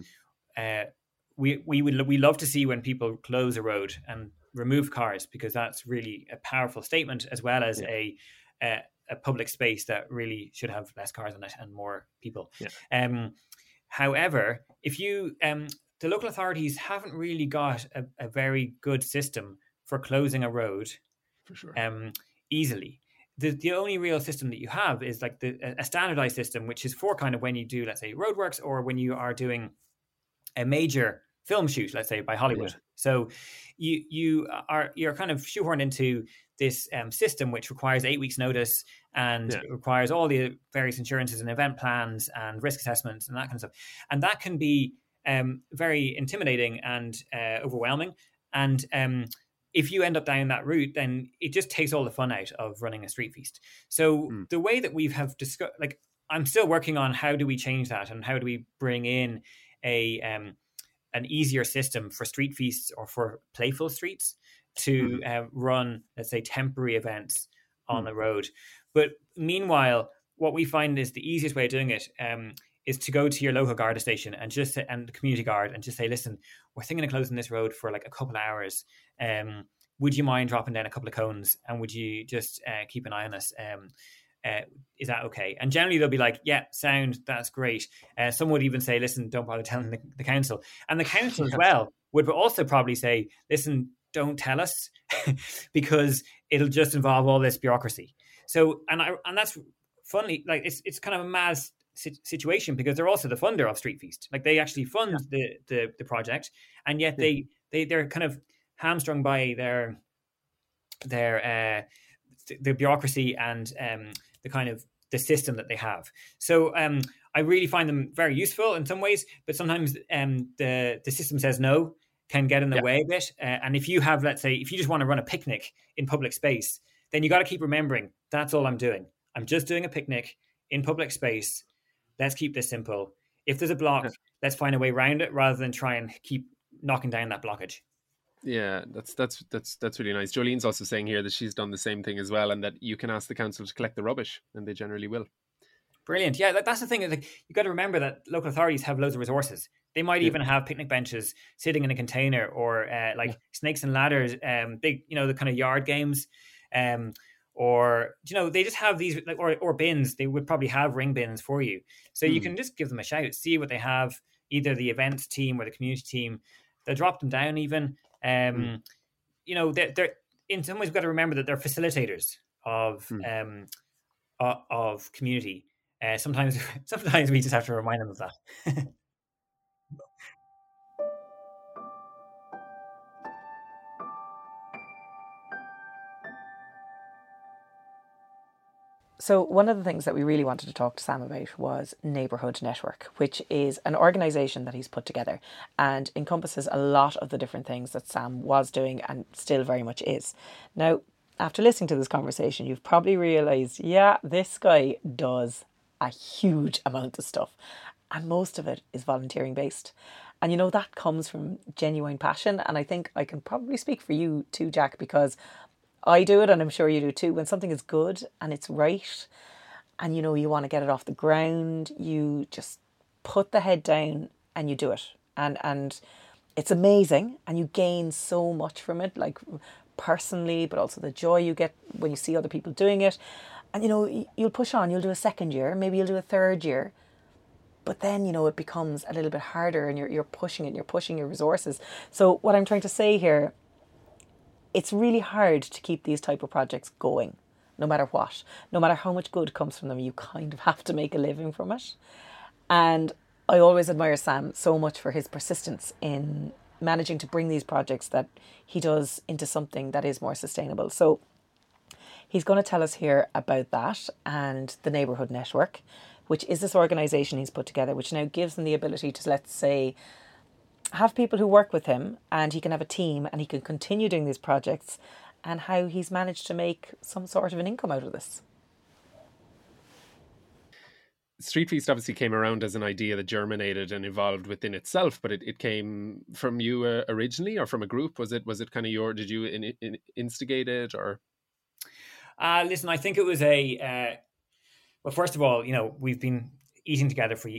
uh, we we would we love to see when people close a road and remove cars because that's really a powerful statement as well as yeah. a, a, a public space that really should have less cars on it and more people. Yeah. Um, however, if you um, the local authorities haven't really got a, a very good system for closing a road for sure um, easily the, the only real system that you have is like the a standardized system, which is for kind of when you do, let's say, roadworks or when you are doing a major film shoot, let's say by Hollywood. Yeah. So you you are you're kind of shoehorned into this um, system which requires eight weeks notice and yeah. requires all the various insurances and event plans and risk assessments and that kind of stuff. And that can be um, very intimidating and uh, overwhelming. And um, if you end up down that route, then it just takes all the fun out of running a street feast. So mm. the way that we have discussed, like I'm still working on how do we change that and how do we bring in a um, an easier system for street feasts or for playful streets to mm. uh, run, let's say, temporary events on mm. the road. But meanwhile, what we find is the easiest way of doing it um, is to go to your local guard station and just and the community guard and just say, listen, we're thinking of closing this road for like a couple of hours. Um, would you mind dropping down a couple of cones and would you just uh, keep an eye on us? Um, uh, is that okay? And generally they'll be like, yeah, sound, that's great. Uh, some would even say, listen, don't bother telling the, the council. And the council as well would also probably say, listen, don't tell us because it'll just involve all this bureaucracy. So, and I, and that's funny, like it's, it's kind of a mad situation because they're also the funder of Street Feast. Like they actually fund yeah. the, the, the project, and yet they they they're kind of hamstrung by their their uh, the bureaucracy and um, the kind of the system that they have. So um, I really find them very useful in some ways, but sometimes um, the the system says no can get in the yeah. way a bit. Uh, and if you have, let's say, if you just want to run a picnic in public space, then you got to keep remembering that's all I'm doing. I'm just doing a picnic in public space let's keep this simple. If there's a block, let's find a way around it rather than try and keep knocking down that blockage. Yeah, that's that's that's that's really nice. Jolene's also saying here that she's done the same thing as well, and that you can ask the council to collect the rubbish, and they generally will. Brilliant. Yeah, that's the thing. Like, you got to remember that local authorities have loads of resources. They might yeah. even have picnic benches sitting in a container, or uh, like yeah. snakes and ladders, um, big, you know, the kind of yard games. Um, or you know they just have these like or, or bins they would probably have ring bins for you so mm. you hmm. can just give them a shout see what they have either the events team or the community team they'll drop them down even um mm. you know they're, they're in some ways we've got to remember that they're facilitators of mm. um of, of community uh, sometimes sometimes we just have to remind them of that So, one of the things that we really wanted to talk to Sam about was Neighbourhood Network, which is an organisation that he's put together and encompasses a lot of the different things that Sam was doing and still very much is. Now, after listening to this conversation, you've probably realised, yeah, this guy does a huge amount of stuff. and most of it is volunteering based. And you know, that comes from genuine passion. And I think I can probably speak for you too, Jack, because I do it and I'm sure you do too. When something is good and it's right and you know you want to get it off the ground, you just put the head down and you do it. And and it's amazing and you gain so much from it, like personally, but also the joy you get when you see other people doing it. And you know, you'll push on, you'll do a second year, maybe you'll do a third year. But then, you know, it becomes a little bit harder and you're, you're pushing it, you're pushing your resources. So, what I'm trying to say here, it's really hard to keep these type of projects going, no matter what. No matter how much good comes from them, you kind of have to make a living from it. And I always admire Sam so much for his persistence in managing to bring these projects that he does into something that is more sustainable. So, he's going to tell us here about that and the neighborhood network which is this organization he's put together, which now gives him the ability to, let's say, have people who work with him and he can have a team and he can continue doing these projects and how he's managed to make some sort of an income out of this. Street Feast obviously came around as an idea that germinated and evolved within itself, but it, it came from you uh, originally or from a group. Was it was it kind of your? Did you in, in, instigate it or? Uh, listen, I think it was a uh, well, first of all, you know, we've been eating together for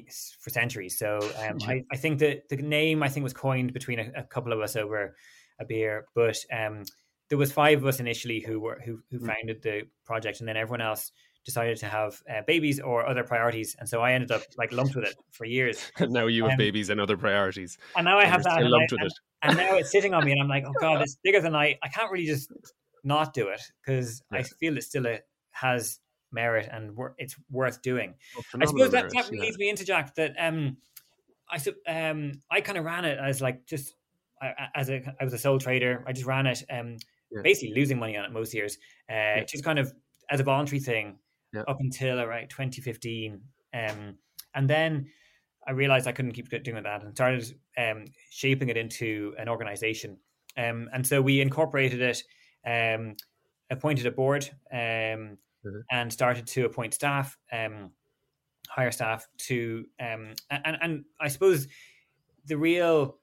for centuries. So um, I, I think that the name I think was coined between a, a couple of us over a beer, but um, there was five of us initially who were who, who mm. founded the project, and then everyone else decided to have uh, babies or other priorities, and so I ended up like lumped with it for years. And now you have um, babies and other priorities, and now I have that, and, lumped I, with and, it. and now it's sitting on me, and I'm like, oh god, it's bigger than I. I can't really just not do it because yeah. I feel it still a, has merit and it's worth doing. Oh, I suppose that, that yeah. leads me into Jack that um I so um I kind of ran it as like just as a I was a sole trader. I just ran it um yeah. basically losing money on it most years. Uh yeah. just kind of as a voluntary thing up until around 2015. Um and then I realized I couldn't keep doing that and started um shaping it into an organization. Um and so we incorporated it um appointed a board um mm-hmm. and started to appoint staff, um, hire staff to, um, and, and I suppose the real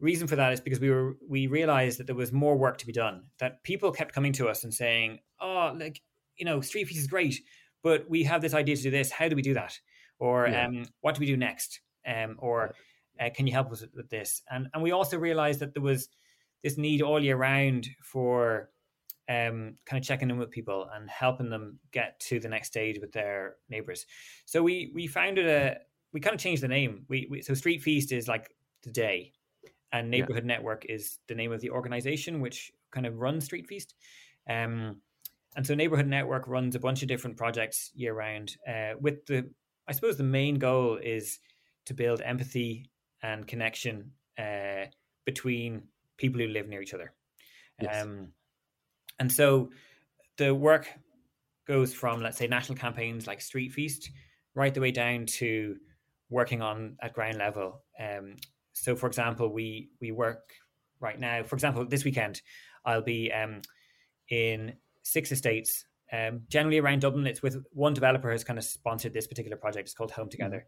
reason for that is because we were we realized that there was more work to be done. That people kept coming to us and saying, "Oh, like you know, Street Feast is great, but we have this idea to do this. How do we do that? Or yeah. um, what do we do next? Um, or uh, can you help us with this?" And and we also realized that there was this need all year round for um, kind of checking in with people and helping them get to the next stage with their neighbors. So we we founded a we kind of changed the name. We, we so Street Feast is like the day, and Neighborhood yeah. Network is the name of the organization which kind of runs Street Feast. Um, and so Neighborhood Network runs a bunch of different projects year round. Uh, with the I suppose the main goal is to build empathy and connection uh, between people who live near each other. Yes. Um, and so the work goes from, let's say, national campaigns like Street Feast right the way down to working on at ground level. Um, so, for example, we we work right now. For example, this weekend, I'll be um, in six estates, um, generally around Dublin. It's with one developer who's kind of sponsored this particular project. It's called Home Together,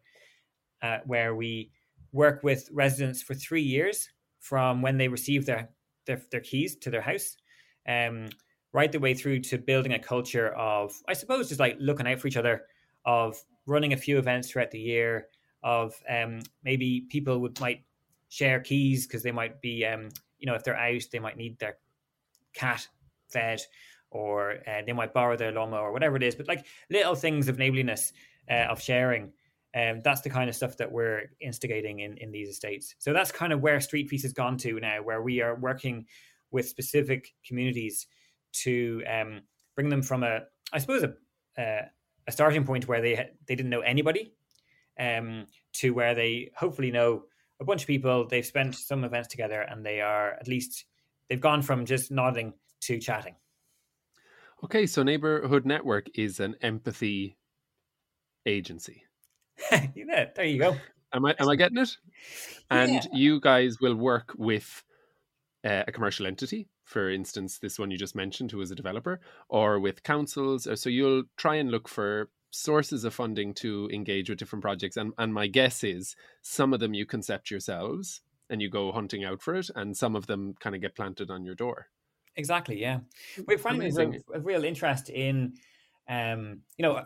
mm-hmm. uh, where we work with residents for three years from when they receive their their, their keys to their house um, right the way through to building a culture of, I suppose, just like looking out for each other, of running a few events throughout the year, of um, maybe people would might share keys because they might be, um, you know, if they're out, they might need their cat fed, or uh, they might borrow their llama or whatever it is. But like little things of neighborliness, uh, of sharing. Um, that's the kind of stuff that we're instigating in, in these estates. So that's kind of where Street Feast has gone to now, where we are working with specific communities to um, bring them from a, I suppose, a, a starting point where they they didn't know anybody, um, to where they hopefully know a bunch of people. They've spent some events together, and they are at least they've gone from just nodding to chatting. Okay, so Neighborhood Network is an empathy agency. yeah, there you go. Am I am I getting it? And yeah. you guys will work with uh, a commercial entity, for instance, this one you just mentioned, who is a developer, or with councils. Uh, so you'll try and look for sources of funding to engage with different projects and and my guess is some of them you concept yourselves and you go hunting out for it and some of them kind of get planted on your door. Exactly yeah. We're finding a, a, real interest in um you know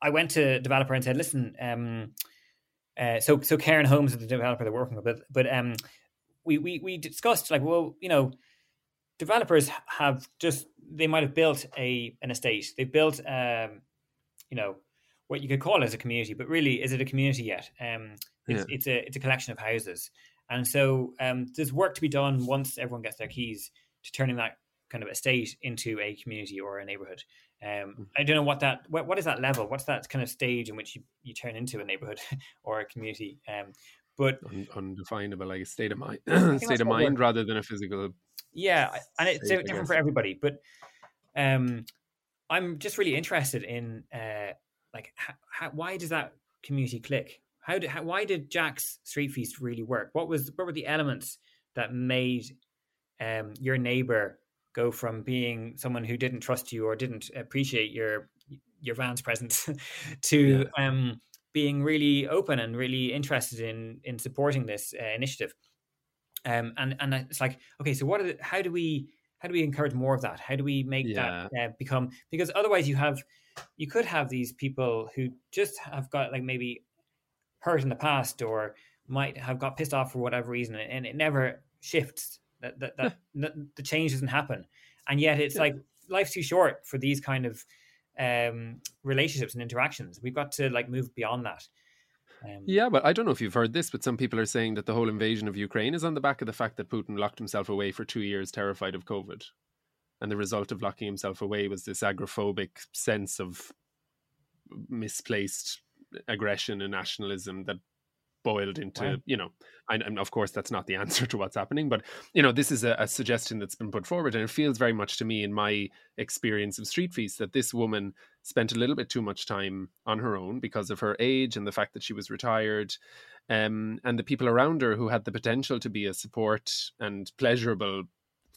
i went to a developer and said listen um uh, so so Cairn Homes is the developer they're working with, but but um, we, we we discussed like well you know developers have just they might have built a an estate. They've built um you know what you could call as a community but really is it a community yet? Um it's, yeah. it's a it's a collection of houses. And so um there's work to be done once everyone gets their keys to turning that kind of estate into a community or a neighborhood. Um mm. i don't know what that what, what is that level? What's that kind of stage in which you, you turn into a neighborhood or a community? Um but Un- undefinable like a state of mind state of mind rather than a physical yeah and it's state, different for everybody but um i'm just really interested in uh like how, how, why does that community click? How did how, why did jack's street feast really work? What was what were the elements that made um your neighbor go from being someone who didn't trust you or didn't appreciate your your van's presence to yeah. um being really open and really interested in in supporting this uh, initiative. Um, and and it's like, okay, so what? Are the, how do we how do we encourage more of that? How do we make yeah. that uh, become? Because otherwise, you have you could have these people who just have got like maybe hurt in the past or might have got pissed off for whatever reason, and it never shifts. That that, that the change doesn't happen, and yet it's yeah. like life's too short for these kind of um, relationships and interactions. We've got to like move beyond that. Um, yeah, but I don't know if you've heard this, but some people are saying that the whole invasion of Ukraine is on the back of the fact that Putin locked himself away for two years, terrified of COVID. And the result of locking himself away was this agoraphobic sense of misplaced aggression and nationalism that boiled into wow. you know and, and, of course that's not the answer to what's happening but you know this is a, a, suggestion that's been put forward and it feels very much to me in my experience of street feast that this woman spent a little bit too much time on her own because of her age and the fact that she was retired um, and the people around her who had the potential to be a support and pleasurable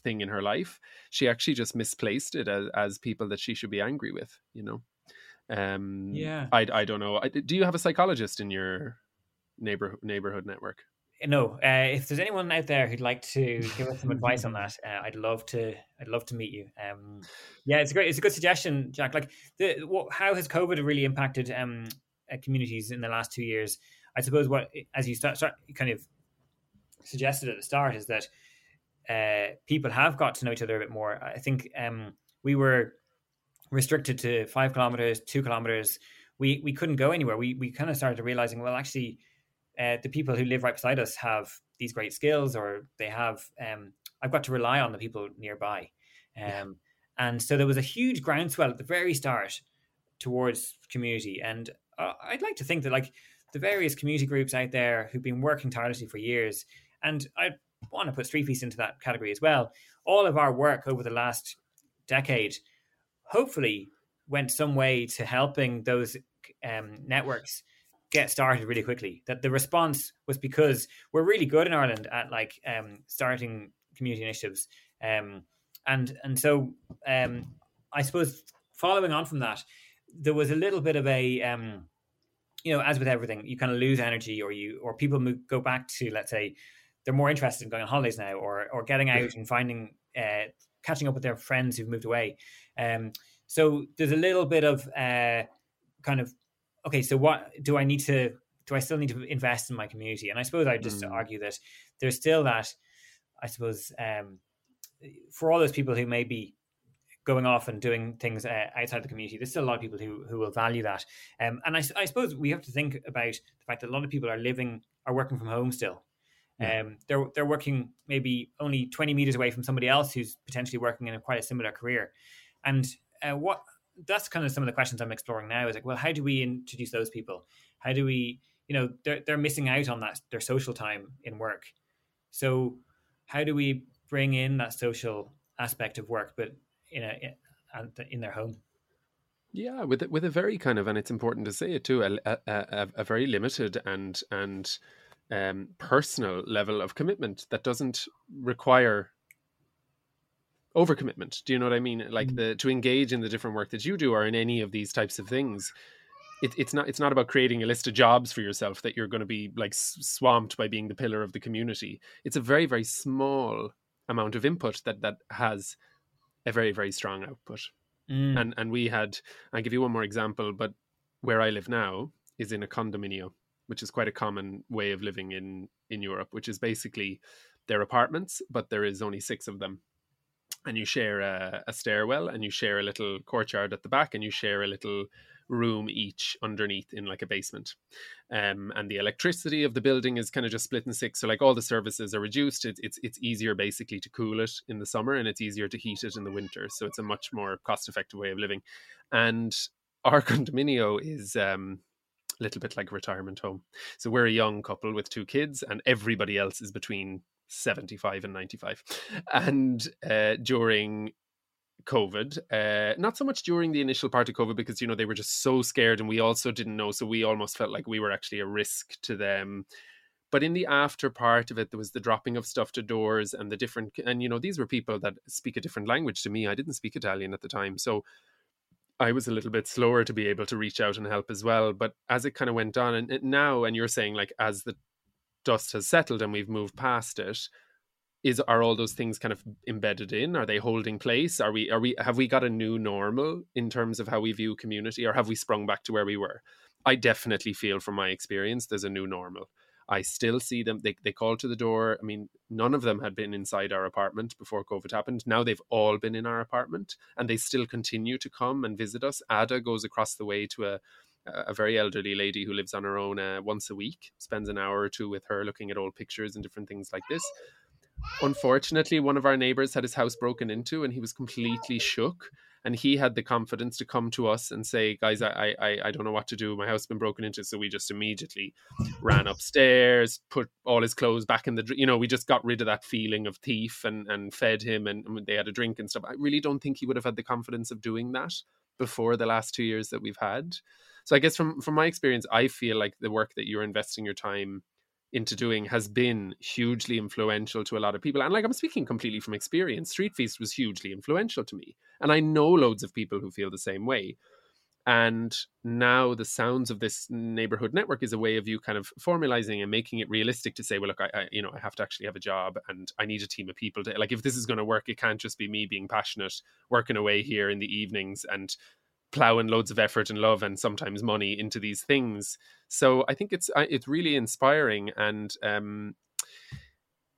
thing in her life she actually just misplaced it as, as people that she should be angry with you know? Um yeah. I i don't know. Do you have a psychologist in your neighbor neighborhood network? No, uh, if there's anyone out there who'd like to give us some advice on that, uh, I'd love to. I'd love to meet you. Um, yeah, it's a great. It's a good suggestion, Jack. Like, the, what, how has COVID really impacted um, uh, communities in the last two years? I suppose what, as you start, start kind of suggested at the start, is that uh, people have got to know each other a bit more. I think um, we were restricted to five kilometers, two kilometers. We we couldn't go anywhere. We we kind of started realizing, well, actually uh, the people who live right beside us have these great skills or they have um, i've got to rely on the people nearby um, yeah. and so there was a huge groundswell at the very start towards community and uh, i'd like to think that like the various community groups out there who've been working tirelessly for years and i want to put street feast into that category as well all of our work over the last decade hopefully went some way to helping those um, networks get started really quickly. That the response was because we're really good in Ireland at like um, starting community initiatives, um, and and so um, I suppose following on from that, there was a little bit of a um, you know, as with everything, you kind of lose energy, or you or people move, go back to let's say they're more interested in going on holidays now, or or getting out and finding uh, catching up with their friends who've moved away. Um, so there's a little bit of uh, kind of okay, so what do I need to do? I still need to invest in my community, and I suppose I just mm. argue that there's still that. I suppose um, for all those people who may be going off and doing things uh, outside the community, there's still a lot of people who who will value that. Um, and I, I, suppose we have to think about the fact that a lot of people are living are working from home still. Yeah. Um, they're they're working maybe only 20 meters away from somebody else who's potentially working in a quite a similar career. And uh, what that's kind of some of the questions I'm exploring now. Is like, well, how do we introduce those people? How do we, you know, they're they're missing out on that their social time in work. So how do we bring in that social aspect of work, but in a in their home? Yeah, with with a very kind of, and it's important to say it too, a a, a very limited and and um, personal level of commitment that doesn't require overcommitment. Do you know what I mean? Like mm. the to engage in the different work that you do or in any of these types of things. it, it's not it's not about creating a list of jobs for yourself that you're going to be like swamped by being the pillar of the community. It's a very very small amount of input that that has a very very strong output. Mm. And and we had I'll give you one more example, but where I live now is in a condominio, which is quite a common way of living in in Europe, which is basically they're apartments, but there is only six of them. And you share a, a stairwell and you share a little courtyard at the back and you share a little room each underneath in like a basement. Um, and the electricity of the building is kind of just split in six. So like all the services are reduced. It, it's it's easier basically to cool it in the summer and it's easier to heat it in the winter. So it's a much more cost effective way of living. And our condominio is um, a little bit like a retirement home. So we're a young couple with two kids, and everybody else is between 75 and 95. And uh, during COVID. Uh, not so much during the initial part of COVID because you know they were just so scared, and we also didn't know, so we almost felt like we were actually a risk to them. But in the after part of it, there was the dropping of stuff to doors and the different, and you know these were people that speak a different language to me. I didn't speak Italian at the time, so I was a little bit slower to be able to reach out and help as well. But as it kind of went on, and now, and you're saying like as the dust has settled and we've moved past it, is are all those things kind of embedded in? Are they holding place? Are we are we have we got a new normal in terms of how we view community or have we sprung back to where we were? I definitely feel from my experience there's a new normal. I still see them they, they call to the door. I mean none of them had been inside our apartment before covid happened. Now they've all been in our apartment and they still continue to come and visit us. Ada goes across the way to a a very elderly lady who lives on her own uh, once a week spends an hour or two with her looking at old pictures and different things like this Unfortunately, one of our neighbors had his house broken into and he was completely shook. And he had the confidence to come to us and say, Guys, I, I, I don't know what to do. My house has been broken into. So we just immediately ran upstairs, put all his clothes back in the, you know, we just got rid of that feeling of thief and, and fed him and, and they had a drink and stuff. I really don't think he would have had the confidence of doing that before the last two years that we've had. So I guess from, from my experience, I feel like the work that you're investing your time into doing has been hugely influential to a lot of people. And like I'm speaking completely from experience, Street Feast was hugely influential to me. And I know loads of people who feel the same way. And now the sounds of this neighborhood network is a way of you kind of formalizing and making it realistic to say, well, look, I, I you know, I have to actually have a job and I need a team of people to like if this is going to work, it can't just be me being passionate, working away here in the evenings and plowing loads of effort and love and sometimes money into these things. So I think it's it's really inspiring. And um,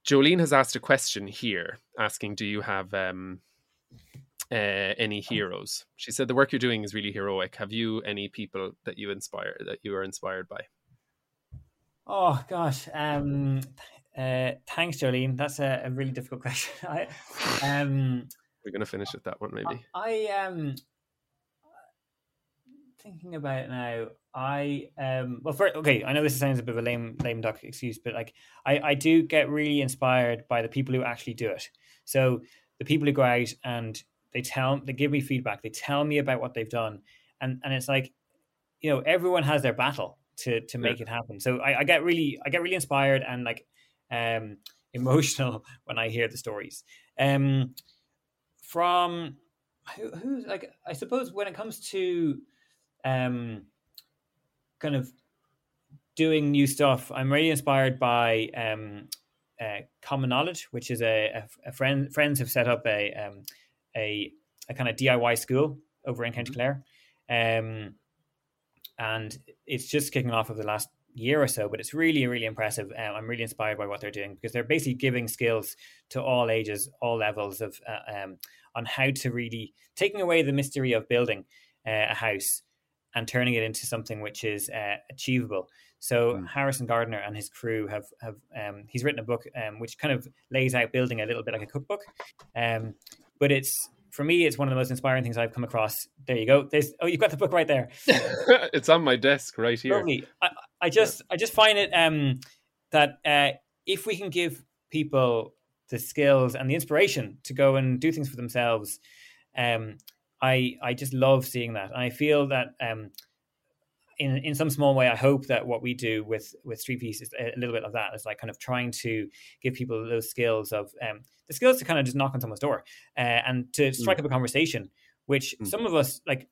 Jolene has asked a question here, asking, "Do you have um, uh, any heroes?" She said the work you're doing is really heroic. Have you any people that you inspire that you are inspired by? Oh gosh, um, uh, thanks, Jolene. That's a, a really difficult question. I, um, We're gonna finish with that one, maybe. I um, thinking about it now, I um well for okay, I know this sounds a bit of a lame lame duck excuse, but like I I do get really inspired by the people who actually do it. So the people who go out and they tell they give me feedback, they tell me about what they've done, and and it's like you know everyone has their battle to to make yeah. it happen. So I, I get really I get really inspired and like um emotional when I hear the stories. Um from who, who's like I suppose when it comes to um, kind of doing new stuff. I'm really inspired by um, uh, Common Knowledge, which is a, a, a, friend friends have set up a um, a, a kind of DIY school over in County mm-hmm. Clare, um, and it's just kicking off over the last year or so. But it's really really impressive. Um, I'm really inspired by what they're doing because they're basically giving skills to all ages, all levels of uh, um, on how to really taking away the mystery of building uh, a house and turning it into something which is uh, achievable. So mm. Harrison Gardner and his crew have have um, he's written a book um, which kind of lays out building a little bit like a cookbook, um, but it's for me it's one of the most inspiring things I've come across. There you go. There's oh you've got the book right there. it's on my desk right here. Lovely. I, I just yeah. I just find it um, that uh, if we can give people the skills and the inspiration to go and do things for themselves. Um, I I just love seeing that, and I feel that um, in in some small way, I hope that what we do with with Street Feast is a little bit of that. It's like kind of trying to give people those skills of um, the skills to kind of just knock on someone's door uh, and to strike mm. up a conversation, which mm. some of us like.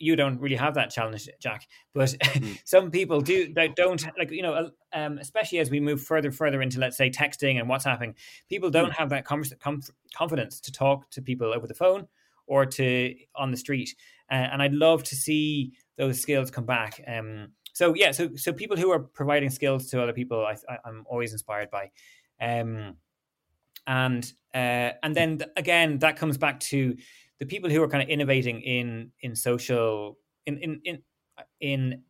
you don't really have that challenge, Jack, but mm. some people do that don't like you know, um, especially as we move further further into let's say texting and WhatsApping, people don't mm. have that com- com- confidence to talk to people over the phone or to on the street, uh, and I'd love to see those skills come back. Um, so yeah, so so people who are providing skills to other people, I, am always inspired by. Um, and uh, and then again, that comes back to the people who are kind of innovating in in social in in in in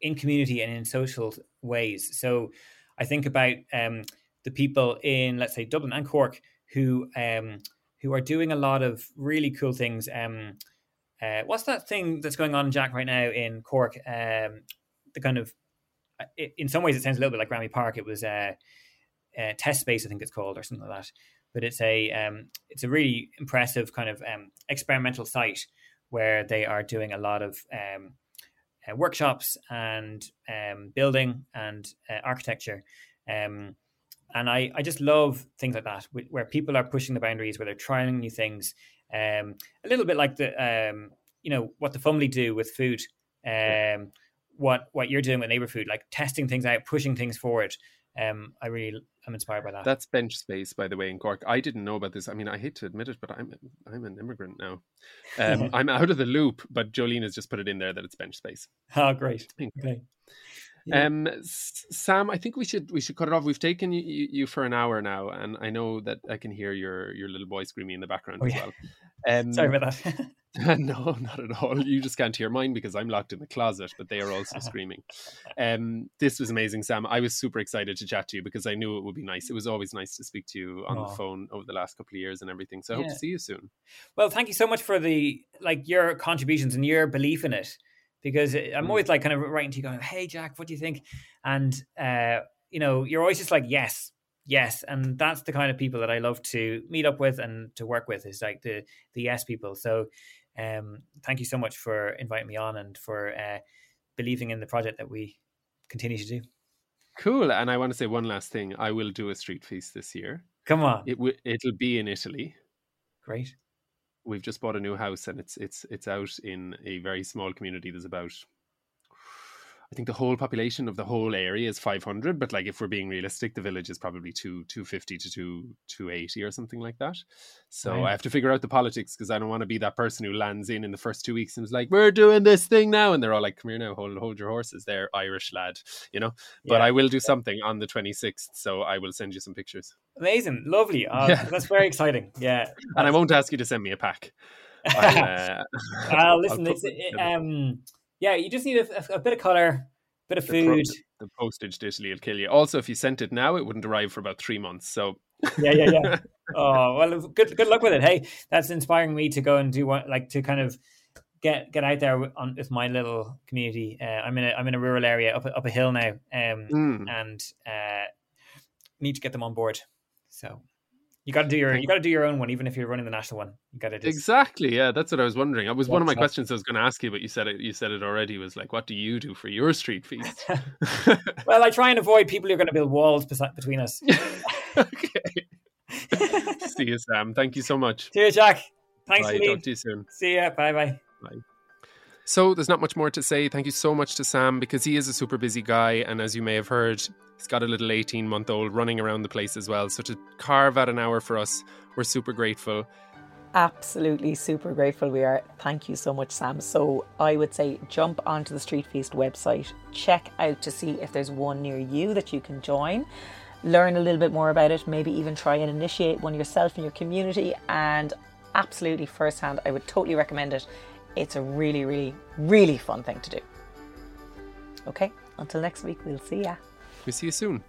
in community and in social ways. So I think about um, the people in let's say Dublin and Cork who um, who are doing a lot of really cool things. Um, uh, what's that thing that's going on, Jack, right now in Cork? Um, the kind of uh, in some ways it sounds a little bit like Granby Park. It was a, a test space, I think it's called, or something like that but it's a um, it's a really impressive kind of um, experimental site where they are doing a lot of um, uh, workshops and um, building and uh, architecture. Um, and I, I just love things like that where people are pushing the boundaries, where they're trying new things. Um, a little bit like the you know what the family do with food. what what you're doing with NeighbourFood, like testing things out, pushing things forward. Um, I really am inspired by that. That's bench space, by the way, in Cork. I didn't know about this. I mean, I hate to admit it, but I'm I'm an immigrant now. Um, I'm out of the loop, but Jolene has just put it in there that it's bench space. Oh, great. Okay. Yeah. Um, Sam, I think we should we should cut it off. We've taken you, you, for an hour now, and I know that I can hear your your little boy screaming in the background oh, as yeah. well. Um, Sorry about that. no, not at all. You just can't hear mine because I'm locked in the closet, but they are also screaming. Um, this was amazing, Sam. I was super excited to chat to you because I knew it would be nice. It was always nice to speak to you on oh. the phone over the last couple of years and everything. So I yeah. hope to see you soon. Well, thank you so much for the like your contributions and your belief in it because I'm mm. always like kind of writing to you going, "Hey Jack, what do you think?" And uh, you know, you're always just like, "Yes, yes," and that's the kind of people that I love to meet up with and to work with. Is like the the yes people. So um, thank you so much for inviting me on and for uh, believing in the project that we continue to do. Cool. And I want to say one last thing. I will do a street feast this year. Come on. It w- it'll be in Italy. Great. We've just bought a new house and it's it's it's out in a very small community. There's about I think the whole population of the whole area is 500, but like if we're being realistic, the village is probably two 250 to two 280 or something like that. So right. I have to figure out the politics because I don't want to be that person who lands in in the first two weeks and is like, "We're doing this thing now," and they're all like, "Come here now, hold hold your horses." They're Irish lad, you know. But yeah. I will do something on the 26th, so I will send you some pictures. Amazing, lovely. Uh, yeah. that's very exciting. Yeah, and I won't ask you to send me a pack. uh, uh, listen, it's, um yeah, you just need a, a, bit of color, bit of food. The, the postage to Italy will kill you. Also, if you sent it now, it wouldn't arrive for about three months. So yeah, yeah, yeah. oh well, good good luck with it. Hey, that's inspiring me to go and do what like to kind of get get out there on with my little community. Uh, I'm in a I'm in a rural area up up a hill now, um, mm. and uh, need to get them on board. So you got to do your you got to do your own one, even if you're running the national one. You got to exactly. Yeah, that's what I was wondering. I was one of my questions I was going to ask you, but you said it. You said it already. Was like, what do you do for your street feast? well, I try and avoid people who are going to build walls between us. okay. See you, Sam. Thank you so much. See you, Jack. Thanks, Bye. Talk to you soon. See ya. Bye, bye. Bye. So there's not much more to say. Thank you so much to Sam because he is a super busy guy, and as you may have heard, he's got a little 18 month old running around the place as well. So to carve out an hour for us, we're super grateful. Absolutely super grateful we are. Thank you so much, Sam. So I would say jump onto the Street Feast website, check out to see if there's one near you that you can join learn a little bit more about it, maybe even try and initiate one yourself in your community. And absolutely firsthand, I would totally recommend it it's a really, really, really fun thing to do. Okay, until next week, we'll see ya. We see you soon.